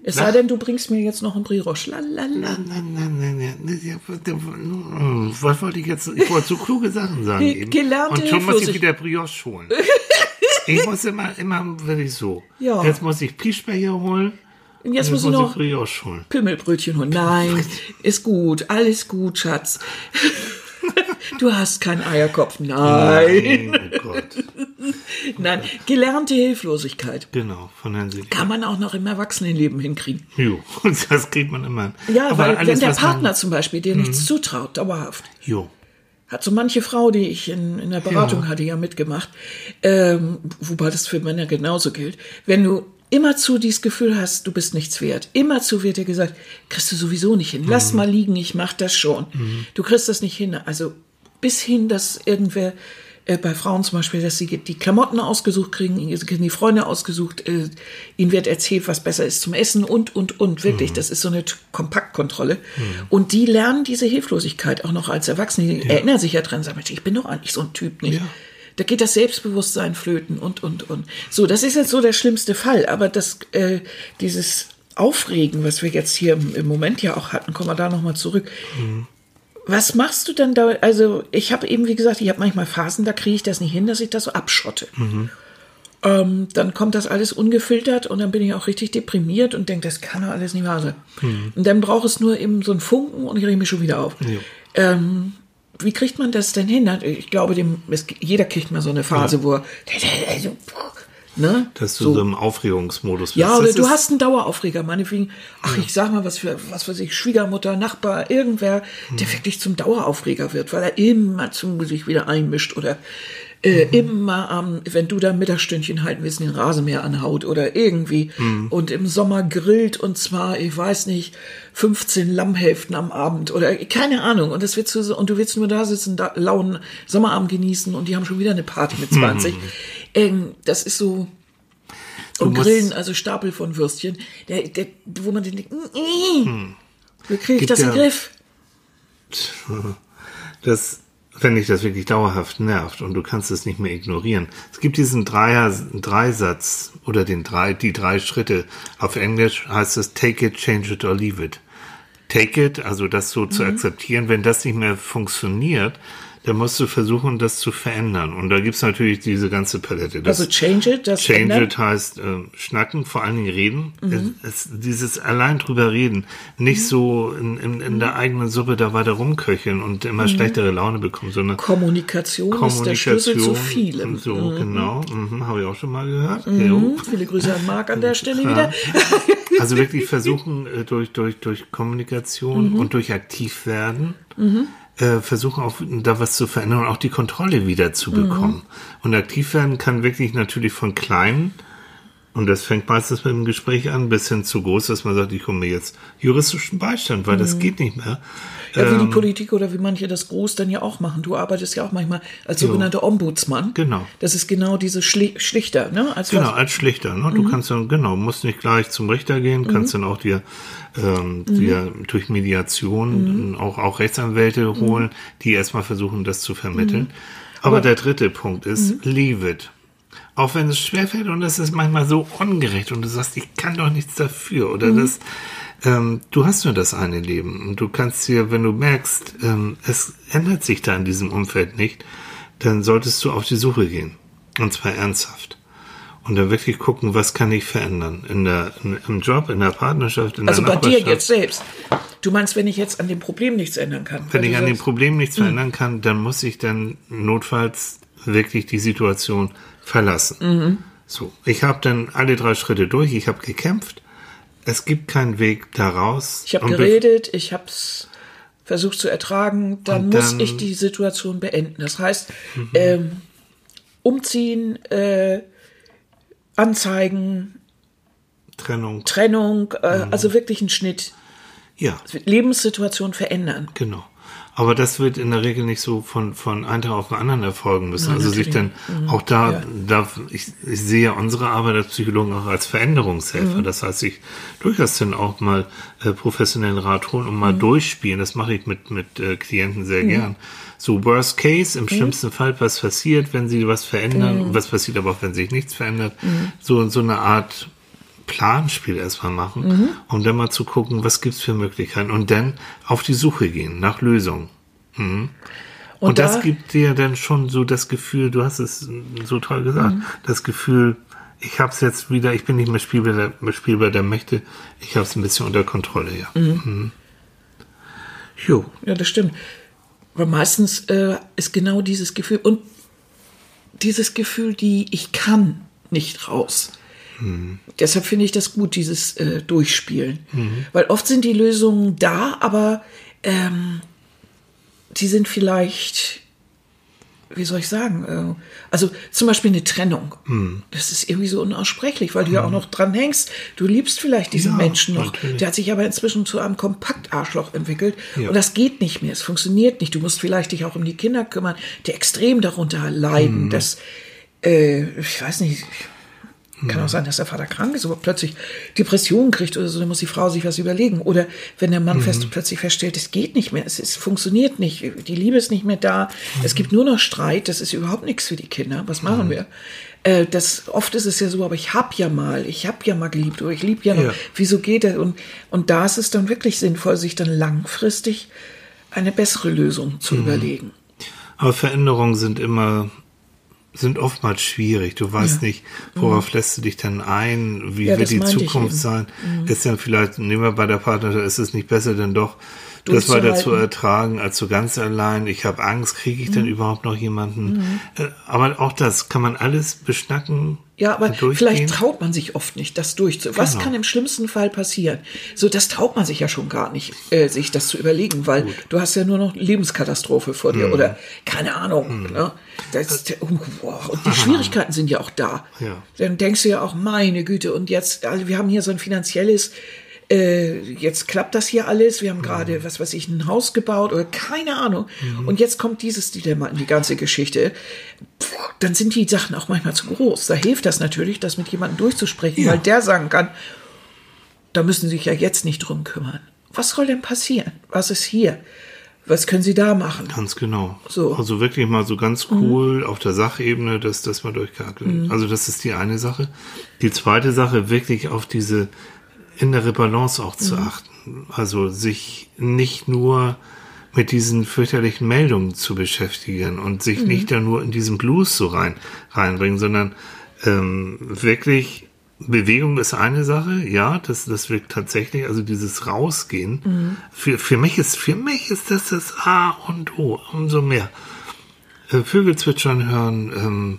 Es sei Na? denn, du bringst mir jetzt noch einen Brioche. Lalala. Nein, nein, nein, nein, nein, nein, ja, was- wollte ich jetzt? Ich wollte so kluge Sachen sagen. Ge- eben. gelernte Und schon muss ich wieder Brioche holen. [laughs] Ich muss immer, immer wirklich so. Ja. Jetzt muss ich Pischbecher holen. Und jetzt und muss ich noch Brioche holen. Pimmelbrötchen holen. Nein, ist gut, alles gut, Schatz. [laughs] Du hast keinen Eierkopf. Nein. Oh Gott. Nein, gelernte Hilflosigkeit. Genau, von Herrn Selig. Kann man auch noch im Erwachsenenleben hinkriegen. Jo, [laughs] das kriegt man immer. Ja, Aber weil alles, wenn der man- Mhm. Partner zum Beispiel dir nichts zutraut, dauerhaft, Jo. Hat so manche Frau, die ich in, in der Beratung Ja. hatte, ja mitgemacht, ähm, wobei das für Männer genauso gilt. Wenn du immerzu dieses Gefühl hast, du bist nichts wert, immerzu wird dir gesagt, kriegst du sowieso nicht hin, Mhm. lass mal liegen, ich mach das schon. Du kriegst das nicht hin. Also bis hin, dass irgendwer äh, bei Frauen zum Beispiel, dass sie die Klamotten ausgesucht kriegen, ihnen die Freunde ausgesucht, äh, ihnen wird erzählt, was besser ist zum Essen und, und, und. Wirklich, Mhm. das ist so eine Kompaktkontrolle. Und die lernen diese Hilflosigkeit auch noch als Erwachsene. Die erinnern sich ja dran, sagen, Mensch, ich bin doch eigentlich so ein Typ nicht. Ja. Da geht das Selbstbewusstsein flöten und, und, und. So, das ist jetzt so der schlimmste Fall. Aber das, äh, dieses Aufregen, was wir jetzt hier im, im Moment ja auch hatten, kommen wir da nochmal zurück. Mhm. Was machst du denn da? Also, ich habe eben, wie gesagt, ich habe manchmal Phasen, da kriege ich das nicht hin, dass ich das so abschotte. Mhm. Ähm, dann kommt das alles ungefiltert und dann bin ich auch richtig deprimiert und denke, das kann doch alles nicht wahr sein. Mhm. Und dann braucht es nur eben so einen Funken und ich rege mich schon wieder auf. Ja. Ähm, wie kriegt man das denn hin? Ich glaube, dem, es, jeder kriegt mal so eine Phase, ja. wo er, also, Ne? Dass du so, so im Aufregungsmodus bist. Ja, oder du hast einen Daueraufreger, meinetwegen. Ach, ja. ich sag mal, was für, was weiß ich, Schwiegermutter, Nachbar, irgendwer, mhm. der wirklich zum Daueraufreger wird, weil er immer zu sich wieder einmischt oder äh, mhm. immer am, wenn du da Mittagsstündchen halten willst, den Rasenmäher anhaut oder irgendwie mhm. und im Sommer grillt und zwar, ich weiß nicht, 15 Lammhälften am Abend oder keine Ahnung und das willst du, und du willst nur da sitzen, da lauen Sommerabend genießen und die haben schon wieder eine Party mit [laughs] 20. Mhm. Ähm, das ist so. Und Grillen, also Stapel von Würstchen, der, der, wo man den denkt, mm, mm, wie kriege ich das in den Griff? [laughs] Das, wenn dich das wirklich dauerhaft nervt und du kannst es nicht mehr ignorieren. Es gibt diesen Dreier, Dreisatz oder den drei, die drei Schritte. Auf Englisch heißt es take it, change it or leave it. Take it, also das so mhm. zu akzeptieren. Wenn das nicht mehr funktioniert, da musst du versuchen, das zu verändern. Und da gibt's natürlich diese ganze Palette. Das also change it, das Change ändern? it heißt äh, schnacken, vor allen Dingen reden. Mhm. Es, es, dieses allein drüber reden, nicht mhm. so in, in, in der eigenen Suppe da weiter rumköcheln und immer mhm. schlechtere Laune bekommen, sondern Kommunikation, Kommunikation ist der Schlüssel zu vielem. So, mhm. genau. Mhm, Habe ich auch schon mal gehört. Mhm. Viele Grüße an Marc an der Stelle wieder. also wirklich versuchen, äh, durch, durch, durch Kommunikation und durch aktiv werden, äh, versuchen auch da was zu verändern und auch die Kontrolle wieder zu bekommen. Mhm. Und aktiv werden kann wirklich natürlich von kleinen, und das fängt meistens mit dem Gespräch an, bis hin zu groß, dass man sagt, ich komme jetzt juristischen Beistand, weil mhm. das geht nicht mehr. Ja, wie die ähm, Politik oder wie manche das groß dann ja auch machen. Du arbeitest ja auch manchmal als sogenannter so. Ombudsmann. Genau. Das ist genau diese Schli Schlichter, ne? Als genau, was? als Schlichter. Ne? Du mhm. kannst dann, genau, musst nicht gleich zum Richter gehen, kannst mhm. dann auch dir, ähm, mhm. dir durch Mediation mhm. auch, auch Rechtsanwälte holen, die erstmal versuchen, das zu vermitteln. Aber, Aber, der dritte Punkt ist, leave it. Auch wenn es schwerfällt und es ist manchmal so ungerecht und du sagst, ich kann doch nichts dafür oder das, ähm, du hast nur das eine Leben und du kannst dir, wenn du merkst, ähm, es ändert sich da in diesem Umfeld nicht, dann solltest du auf die Suche gehen. Und zwar ernsthaft. Und dann wirklich gucken, was kann ich verändern? In der, in, im Job, in der Partnerschaft, in also der Also bei dir jetzt selbst. Du meinst, wenn ich jetzt an dem Problem nichts ändern kann? Wenn ich an dem Problem nichts mh. verändern kann, dann muss ich dann notfalls wirklich die Situation verlassen. Mhm. So, ich habe dann alle drei Schritte durch, ich habe gekämpft es gibt keinen Weg daraus. Ich habe geredet, ich habe es versucht zu ertragen, dann, dann, muss ich die Situation beenden. Das heißt, mhm. ähm, umziehen, äh, anzeigen, Trennung, Trennung, äh, mhm. also wirklich einen Schnitt. Ja. Lebenssituation verändern. Genau. Aber das wird in der Regel nicht so von, von einem Tag auf den anderen erfolgen müssen. Nein, also sich dann mhm. auch da, ja. da ich, ich sehe unsere Arbeit als Psychologen auch als Veränderungshelfer. Mhm. Das heißt, ich durchaus dann auch mal äh, professionellen Rat holen und mal mhm. durchspielen. Das mache ich mit, mit äh, Klienten sehr mhm. gern. So Worst Case, im mhm. schlimmsten Fall, was passiert, wenn sie was verändern, mhm. was passiert aber auch, wenn sich nichts verändert. So, so eine Art Planspiel erstmal machen, mhm. um dann mal zu gucken, was gibt's für Möglichkeiten und dann auf die Suche gehen nach Lösungen. Mhm. Und, und, das da, gibt dir dann schon so das Gefühl, du hast es so toll gesagt, mhm. das Gefühl, ich habe es jetzt wieder, ich bin nicht mehr Spielbar der, Spielbar der Mächte, ich habe es ein bisschen unter Kontrolle, ja. Mhm. mhm. Jo. Ja, das stimmt. Aber meistens äh, ist genau dieses Gefühl und dieses Gefühl, die ich kann nicht raus. Mhm. Deshalb finde ich das gut, dieses äh, Durchspielen. Mhm. Weil oft sind die Lösungen da, aber ähm, die sind vielleicht, wie soll ich sagen, äh, also zum Beispiel eine Trennung. Mhm. Das ist irgendwie so unaussprechlich, weil du ja auch noch dran hängst. Du liebst vielleicht diesen ja, Menschen noch. Natürlich. Der hat sich aber inzwischen zu einem Kompaktarschloch entwickelt. Ja. Und das geht nicht mehr. Es funktioniert nicht. Du musst vielleicht dich auch um die Kinder kümmern, die extrem darunter leiden. Mhm. Das, äh, ich weiß nicht, Kann auch sein, dass der Vater krank ist, aber plötzlich Depressionen kriegt oder so, dann muss die Frau sich was überlegen. Oder wenn der Mann fest, plötzlich feststellt, es geht nicht mehr, es ist, funktioniert nicht, die Liebe ist nicht mehr da, es gibt nur noch Streit, das ist überhaupt nichts für die Kinder. Was machen wir? Äh, das, oft ist es ja so, aber ich hab ja mal, ich hab ja mal geliebt oder ich lieb ja noch. Ja. Wieso geht das? Und, und da ist es dann wirklich sinnvoll, sich dann langfristig eine bessere Lösung zu Mhm. überlegen. Aber Veränderungen sind immer, sind oftmals schwierig. Du weißt nicht, worauf lässt du dich dann ein, wie Mhm. Ja, wird die Zukunft eben. Mhm. sein. Ist dann vielleicht, nehmen wir bei der Partnerschaft, ist es nicht besser denn doch, das weiter zu ertragen, als so ganz allein. Ich habe Angst, kriege ich Mhm. denn überhaupt noch jemanden? Äh, Aber auch das kann man alles beschnacken. Ja, aber vielleicht traut man sich oft nicht, das durchzu. Was Genau. kann im schlimmsten Fall passieren? So, das traut man sich ja schon gar nicht, äh, sich das zu überlegen, weil du hast ja nur noch Lebenskatastrophe vor Mhm. dir oder keine Ahnung. Ne? Das, wow. Und die Schwierigkeiten sind ja auch da. Ja. Dann denkst du ja auch, meine Güte, und jetzt, also wir haben hier so ein finanzielles, äh, jetzt klappt das hier alles, wir haben gerade, was weiß ich, ein Haus gebaut oder keine Ahnung. Und jetzt kommt dieses Dilemma in die ganze Geschichte. Puh, dann sind die Sachen auch manchmal zu groß. Da hilft das natürlich, das mit jemandem durchzusprechen, Ja. weil der sagen kann, da müssen Sie sich ja jetzt nicht drum kümmern. Was soll denn passieren? Was ist hier? Was können Sie da machen? Ganz genau. So. Also wirklich mal so ganz cool auf der Sachebene, dass das mal durchgehackelt. Also das ist die eine Sache. Die zweite Sache, wirklich auf diese innere Balance auch zu achten. Also sich nicht nur mit diesen fürchterlichen Meldungen zu beschäftigen und sich nicht da nur in diesen Blues so rein, reinbringen, sondern ähm, wirklich Bewegung ist eine Sache, ja, das, das wirkt tatsächlich, also dieses Rausgehen. Für, für mich ist, für mich ist das das A und O, umso mehr. Äh, Vögel zwitschern hören, ähm,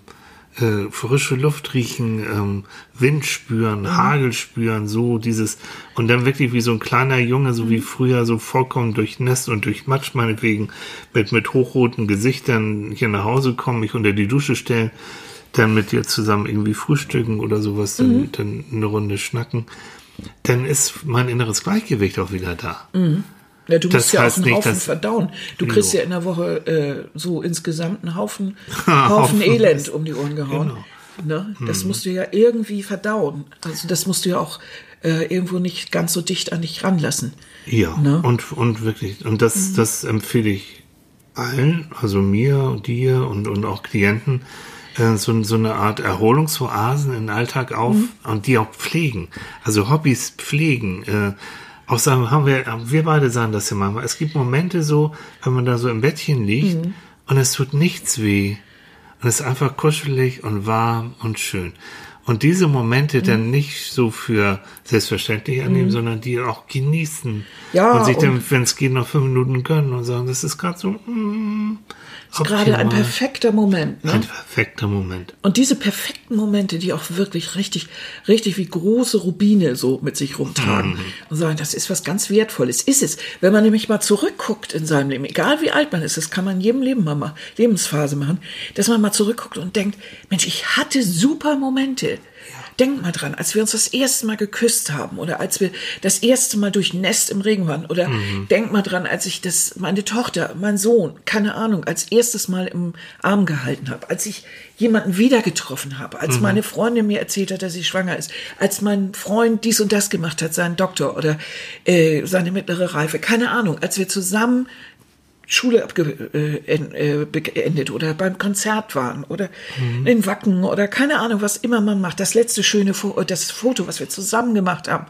äh, frische Luft riechen, ähm, Wind spüren, Hagel spüren, so dieses, und dann wirklich wie so ein kleiner Junge, so wie früher, so vollkommen durchnässt und durch Matsch meinetwegen, mit, mit hochroten Gesichtern hier nach Hause kommen, mich unter die Dusche stellen, dann mit dir zusammen irgendwie frühstücken oder sowas, dann, dann eine Runde schnacken, dann ist mein inneres Gleichgewicht auch wieder da. Ja, du Das musst ja auch einen nicht, Haufen verdauen. Du kriegst Jo. ja in der Woche äh, so insgesamt einen Haufen, [laughs] Haufen. Elend um die Ohren gehauen. Genau. Ne? Das musst du ja irgendwie verdauen. Also das musst du ja auch äh, irgendwo nicht ganz so dicht an dich ranlassen. Ja, Ne? und, und wirklich, und das, das empfehle ich allen, also mir, dir und, und auch Klienten, äh, so, so eine Art Erholungsoasen in den Alltag auf und die auch pflegen. Also Hobbys pflegen. Äh, auch sagen, haben wir, wir beide sagen das ja manchmal. Es gibt Momente so, wenn man da so im Bettchen liegt und es tut nichts weh. Und es ist einfach kuschelig und warm und schön. Und diese Momente Mhm. dann nicht so für selbstverständlich annehmen, sondern die auch genießen. Ja, und sich dann, wenn es geht, noch fünf Minuten gönnen und sagen, das ist gerade so, mm, Ist gerade ein optimal. perfekter Moment. Ne? Ein perfekter Moment. Und diese perfekten Momente, die auch wirklich richtig, richtig wie große Rubine so mit sich rumtragen und sagen, das ist was ganz Wertvolles. Ist es. Wenn man nämlich mal zurückguckt in seinem Leben, egal wie alt man ist, das kann man in jedem Leben mal, mal Lebensphase machen, dass man mal zurückguckt und denkt, Mensch, ich hatte super Momente. Denk mal dran, als wir uns das erste Mal geküsst haben oder als wir das erste Mal durch Nest im Regen waren oder denk mal dran, als ich das, meine Tochter, mein Sohn, keine Ahnung, als erstes Mal im Arm gehalten habe, als ich jemanden wieder getroffen habe, als meine Freundin mir erzählt hat, dass sie schwanger ist, als mein Freund dies und das gemacht hat, seinen Doktor oder äh, seine mittlere Reife, keine Ahnung, als wir zusammen Schule abgeendet äh, äh, beendet oder beim Konzert waren oder in Wacken oder keine Ahnung, was immer man macht. Das letzte schöne Fo das Foto, was wir zusammen gemacht haben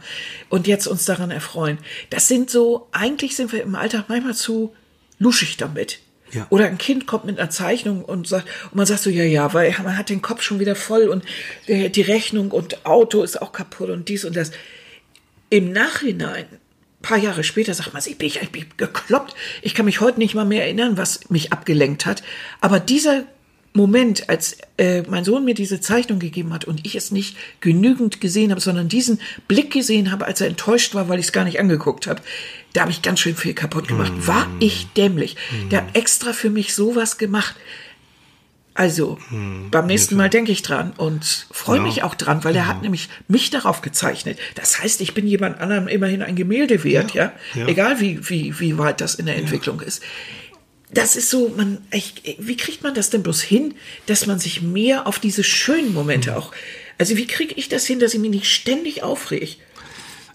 und jetzt uns daran erfreuen. Das sind so, eigentlich sind wir im Alltag manchmal zu luschig damit. Ja. Oder ein Kind kommt mit einer Zeichnung und sagt, und man sagt so, ja, ja, weil man hat den Kopf schon wieder voll und äh, die Rechnung und Auto ist auch kaputt und dies und das. Im Nachhinein, paar Jahre später, sagt man sich, bin ich eigentlich gekloppt. Ich kann mich heute nicht mal mehr erinnern, was mich abgelenkt hat. Aber dieser Moment, als äh, mein Sohn mir diese Zeichnung gegeben hat und ich es nicht genügend gesehen habe, sondern diesen Blick gesehen habe, als er enttäuscht war, weil ich es gar nicht angeguckt habe, da habe ich ganz schön viel kaputt gemacht. War ich dämlich. Der hat extra für mich sowas gemacht. Also, beim nächsten Mal denke ich dran und freue Ja. mich auch dran, weil er hat nämlich mich darauf gezeichnet. Das heißt, ich bin jemand anderem immerhin ein Gemälde wert, ja. ja. Egal wie, wie, wie weit das in der Entwicklung ist. Das ist so, man, ich, wie kriegt man das denn bloß hin, dass man sich mehr auf diese schönen Momente auch, Also wie kriege ich das hin, dass ich mich nicht ständig aufreg?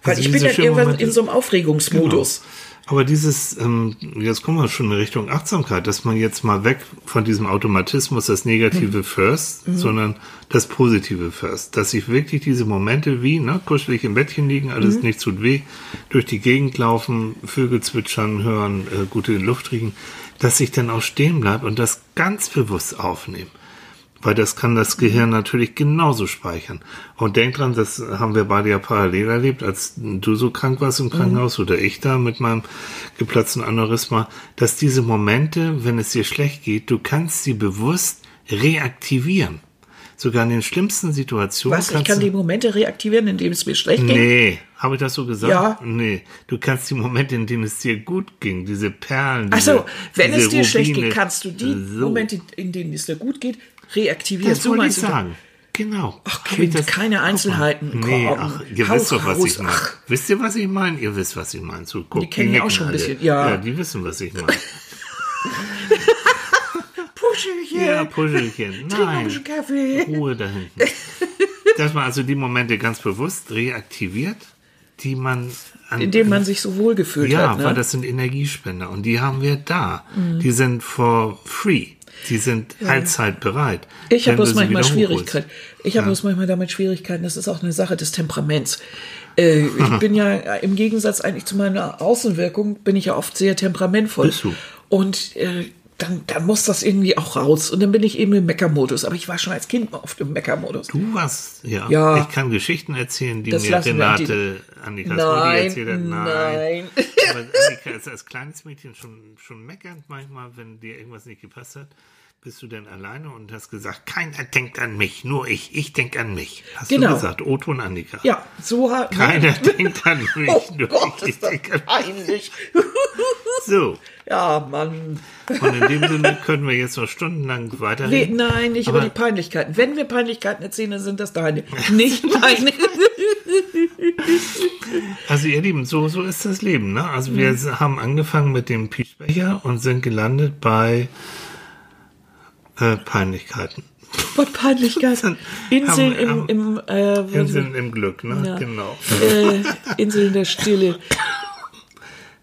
Weil Also ich bin dann irgendwann Momente- in so einem Aufregungsmodus. Aber dieses, ähm, jetzt kommen wir schon in Richtung Achtsamkeit, dass man jetzt mal weg von diesem Automatismus, das Mhm. Negative first, sondern das Positive first. Dass ich wirklich diese Momente wie, ne, kuschelig im Bettchen liegen, alles Mhm. nicht tut weh, durch die Gegend laufen, Vögel zwitschern, hören, äh, gute Luft riechen, dass ich dann auch stehen bleibe und das ganz bewusst aufnehme. Weil das kann das Gehirn natürlich genauso speichern. Und denk dran, das haben wir beide ja parallel erlebt, als du so krank warst im Krankenhaus oder ich da mit meinem geplatzten Aneurysma, dass diese Momente, wenn es dir schlecht geht, du kannst sie bewusst reaktivieren. Sogar in den schlimmsten Situationen Was? Ich kann die Momente reaktivieren, indem es mir schlecht geht? Nee, habe ich das so gesagt? Ja. Nee, du kannst die Momente, in denen es dir gut ging, diese Perlen. Ach so, diese- wenn diese es dir schlecht Rubine, geht, kannst du die so. Momente, in denen es dir gut geht, reaktivieren. Das so wollte ich das? sagen. Genau. Ach, Kind, ich keine. Einzelheiten. Nee, ach, ihr hau wisst doch, was raus. ich meine. Wisst ihr, was ich meine? Ihr wisst, was ich meine. So, guck, Die kennen ja auch schon ein bisschen, ja. Ja, die wissen, was ich meine. Puschelchen, [laughs] ja, Puschelchen. trink noch ein Nein. bisschen Kaffee. Ruhe da hinten. [laughs] Dass man also die Momente ganz bewusst reaktiviert, die man an, In man sich so wohl gefühlt Ja, hat. Ne? weil das sind Energiespender und die haben wir da. Die sind for free. Die sind allzeit bereit. Ich habe bloß sie manchmal. Schwierigkeiten. Ich habe bloß manchmal damit Schwierigkeiten. Das ist auch eine Sache des Temperaments. Äh, ich [laughs] bin ja im Gegensatz eigentlich zu meiner Außenwirkung, bin ich ja oft sehr temperamentvoll. Bist du. Und äh, dann, dann muss das irgendwie auch raus. Und dann bin ich eben im Meckermodus. Aber ich war schon als Kind oft im Meckermodus. Du warst, ja. Ja. Ich kann Geschichten erzählen, die mir Renate, Annikas Mutti Nein, erzählt hat. nein. Aber Annika ist als kleines Mädchen schon, schon meckernd manchmal, wenn dir irgendwas nicht gepasst hat. Bist du denn alleine und hast gesagt, keiner denkt an mich, nur ich, ich denke an mich. Hast Genau. du gesagt, Otto und Annika. Ja, so hat Keiner [laughs] denkt an mich, Oh nur Gott, ich, ich denke an mich. [laughs] So. ja, Mann. Und in dem Sinne können wir jetzt noch stundenlang Nee, weiterreden. nein, nicht Aber- über die Peinlichkeiten. Wenn wir Peinlichkeiten erzählen, dann sind das deine, nicht meine. [laughs] Also ihr Lieben, so, so ist das Leben. Ne? Also wir Mhm. haben angefangen mit dem Pischbecher und sind gelandet bei äh, Peinlichkeiten. Gott, Peinlichkeiten. [laughs] Inseln im, Haben- im äh, Inseln im Glück, ne? Ja. Genau. äh, Inseln der Stille. [laughs]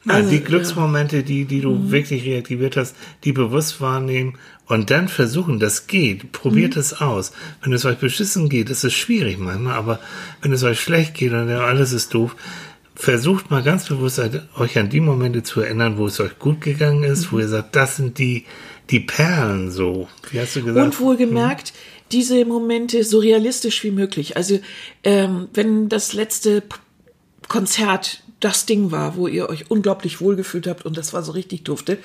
Na, Also, die Glücksmomente, die, die du Mhm. wirklich reaktiviert hast, die bewusst wahrnehmen und dann versuchen, das geht. Probiert Mhm. es aus. Wenn es euch beschissen geht, ist es schwierig manchmal, aber wenn es euch schlecht geht und alles ist doof, versucht mal ganz bewusst euch an die Momente zu erinnern, wo es euch gut gegangen ist, Mhm. wo ihr sagt, das sind die, die Perlen so. Wie hast du gesagt? Und wohlgemerkt, diese Momente so realistisch wie möglich. Also, ähm, wenn das letzte Konzert das Ding war, wo ihr euch unglaublich wohlgefühlt habt und das war so richtig dufte,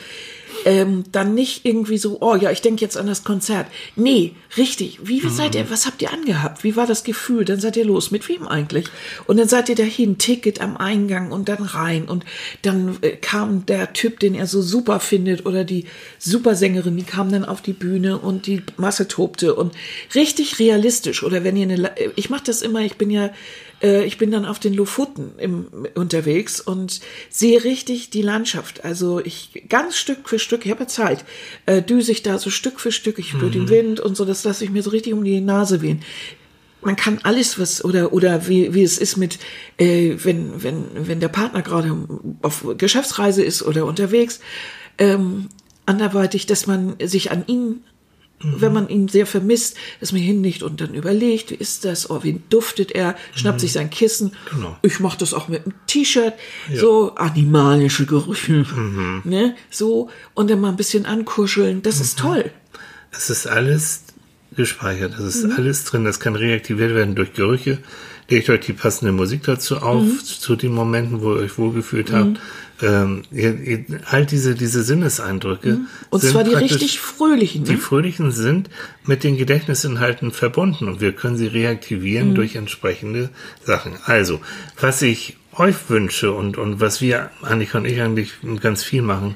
ähm, dann nicht irgendwie so, oh ja, ich denke jetzt an das Konzert. Nee, richtig. Wie seid ihr, was habt ihr angehabt? Wie war das Gefühl? Dann seid ihr los. Mit wem eigentlich? Und dann seid ihr dahin, Ticket am Eingang und dann rein. Und dann äh, kam der Typ, den er so super findet, oder die Supersängerin, die kam dann auf die Bühne und die Masse tobte und richtig realistisch. Oder wenn ihr eine, La- ich mache das immer, ich bin ja äh, ich bin dann auf den Lofoten im, unterwegs und sehe richtig die Landschaft. Also ich ganz Stück für Stück, ich habe ja Zeit, äh, düse ich da so Stück für Stück, ich spüre den Wind und so, das lasse ich mir so richtig um die Nase wehen. Man kann alles, was, oder, oder wie, wie es ist mit, äh, wenn, wenn, wenn der Partner gerade auf Geschäftsreise ist oder unterwegs, ähm, anderweitig, dass man sich an ihn wenn man ihn sehr vermisst, dass man hinlegt und dann überlegt, wie ist das, oh, wie duftet er, schnappt sich sein Kissen. Genau. Ich mache das auch mit einem T-Shirt, so animalische Gerüche, [laughs] ne, so und dann mal ein bisschen ankuscheln. Das ist toll. Es ist alles gespeichert, es ist Mhm. alles drin, das kann reaktiviert werden durch Gerüche. Legt euch die passende Musik dazu auf, Mhm. zu den Momenten, wo ihr euch wohlgefühlt habt. Ähm, all diese, diese Sinneseindrücke. Mhm. Und zwar die richtig fröhlichen. Die Ne? fröhlichen sind mit den Gedächtnisinhalten verbunden und wir können sie reaktivieren Mhm. durch entsprechende Sachen. Also, was ich euch wünsche und, und was wir, Annika und ich eigentlich ganz viel machen,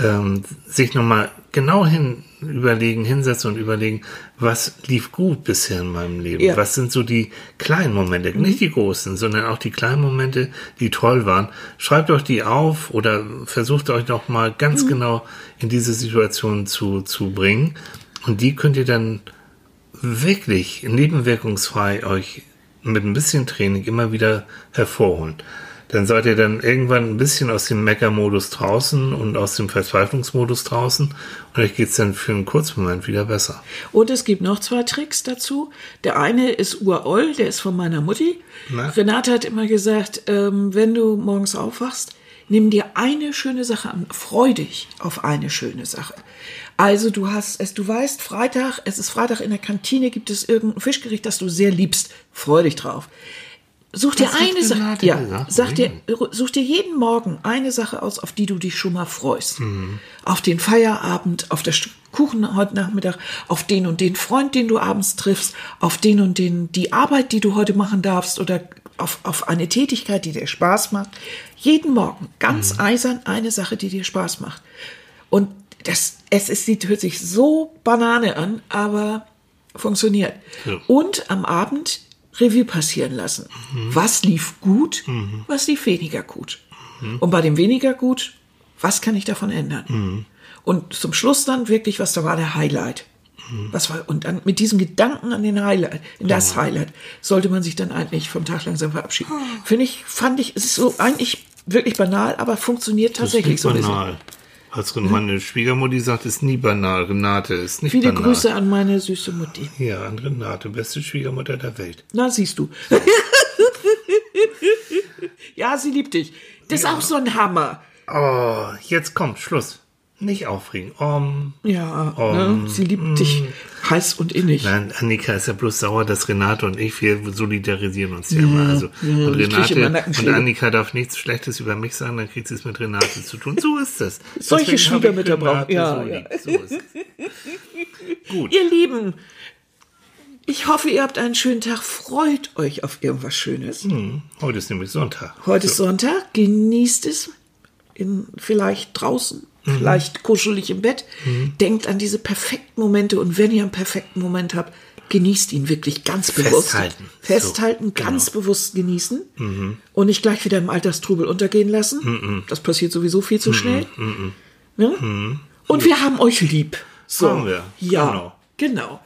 ähm, sich nochmal genau hin überlegen, hinsetzen und überlegen, was lief gut bisher in meinem Leben? Ja. Was sind so die kleinen Momente, nicht die großen, sondern auch die kleinen Momente, die toll waren. Schreibt euch die auf oder versucht euch noch mal ganz genau in diese Situation zu, zu bringen. Und die könnt ihr dann wirklich nebenwirkungsfrei euch mit ein bisschen Training immer wieder hervorholen, dann seid ihr dann irgendwann ein bisschen aus dem Mecker-Modus draußen und aus dem Verzweiflungsmodus draußen und euch geht's dann für einen kurzen Moment wieder besser. Und es gibt noch zwei Tricks dazu. Der eine ist uroll, der ist von meiner Mutti. Na? Renate hat immer gesagt, ähm, wenn du morgens aufwachst, nimm dir eine schöne Sache an, freu dich auf eine schöne Sache. Also du hast es, du weißt, Freitag, es ist Freitag in der Kantine, gibt es irgendein Fischgericht, das du sehr liebst, freu dich drauf. Such dir Das eine Sache, ja, gesagt, sag dir, such dir jeden Morgen eine Sache aus, auf die du dich schon mal freust. Mhm. Auf den Feierabend, auf das Kuchen heute Nachmittag, auf den und den Freund, den du abends triffst, auf den und den, die Arbeit, die du heute machen darfst oder auf, auf eine Tätigkeit, die dir Spaß macht. Jeden Morgen ganz Mhm. eisern eine Sache, die dir Spaß macht. Und das, es ist, sieht, hört sich so Banane an, aber funktioniert. Ja. Und am Abend Revue passieren lassen. Was lief gut, was lief weniger gut. Und bei dem weniger gut, was kann ich davon ändern? Und zum Schluss dann wirklich, was da war der Highlight. Was war, und dann mit diesem Gedanken an den Highlight, in das Highlight, sollte man sich dann eigentlich vom Tag langsam verabschieden. Finde ich, fand ich, es ist so eigentlich wirklich banal, aber funktioniert tatsächlich so ein bisschen. Als meine Schwiegermutti sagt, ist nie banal. Renate ist nicht Viele banal. Grüße an meine süße Mutti. Ja, an Renate, beste Schwiegermutter der Welt. Na, siehst du. [laughs] ja, sie liebt dich. Das ist auch so ein Hammer. Oh, jetzt kommt Schluss. Nicht aufregen. Um, Ja, Um, ne? sie liebt dich heiß und innig. nein, Annika ist ja bloß sauer, dass Renate und ich, wir solidarisieren uns ja, immer. Also, und krieg immer Renate und. Annika darf nichts Schlechtes über mich sagen, dann kriegt sie es mit Renate zu tun. So ist das. Solche Schwiegermütter brauchen- ja, so ja. So. [laughs] Gut. Ihr Lieben, ich hoffe, ihr habt einen schönen Tag. Freut euch auf irgendwas Schönes. Hm, heute ist nämlich Sonntag. Heute ist Sonntag. Genießt es. In, vielleicht draußen, Mhm. vielleicht kuschelig im Bett. Denkt an diese perfekten Momente und wenn ihr einen perfekten Moment habt, genießt ihn wirklich ganz bewusst. Festhalten. Festhalten, So, genau. ganz bewusst genießen und nicht gleich wieder im Alltagstrubel untergehen lassen. Das passiert sowieso viel zu schnell. Ne? Und wir haben euch lieb. So. Haben wir, Ja. Genau.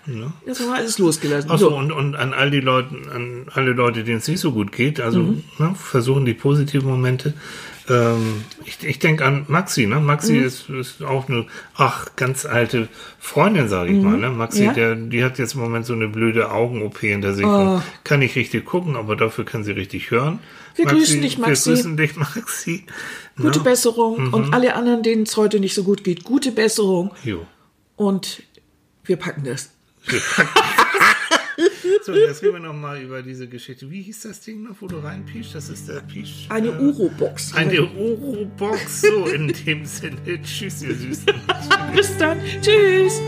Jetzt haben wir alles losgelassen. Achso, So. und, und an all die Leute, an alle Leute, denen es nicht so gut geht, also ne, versuchen die positiven Momente. Ähm, ich ich denke an Maxi, ne? Maxi ist, ist auch eine, ach, ganz alte Freundin, sage ich mal, ne? Maxi, Ja. der, die hat jetzt im Moment so eine blöde Augen-OP hinter sich und kann nicht richtig gucken, aber dafür kann sie richtig hören. Wir grüßen dich, Maxi. Wir grüßen dich, [laughs] Maxi. Gute Ne? Besserung und alle anderen, denen es heute nicht so gut geht, gute Besserung Jo. und wir packen das. So, jetzt reden wir noch mal über diese Geschichte. Wie hieß das Ding noch, wo du reinpiescht? Das ist der Pisch. Eine äh, Uro-Box. Eine Uro-Box. So, in dem Sinne. Tschüss, ihr Süßen. Bis dann. Tschüss.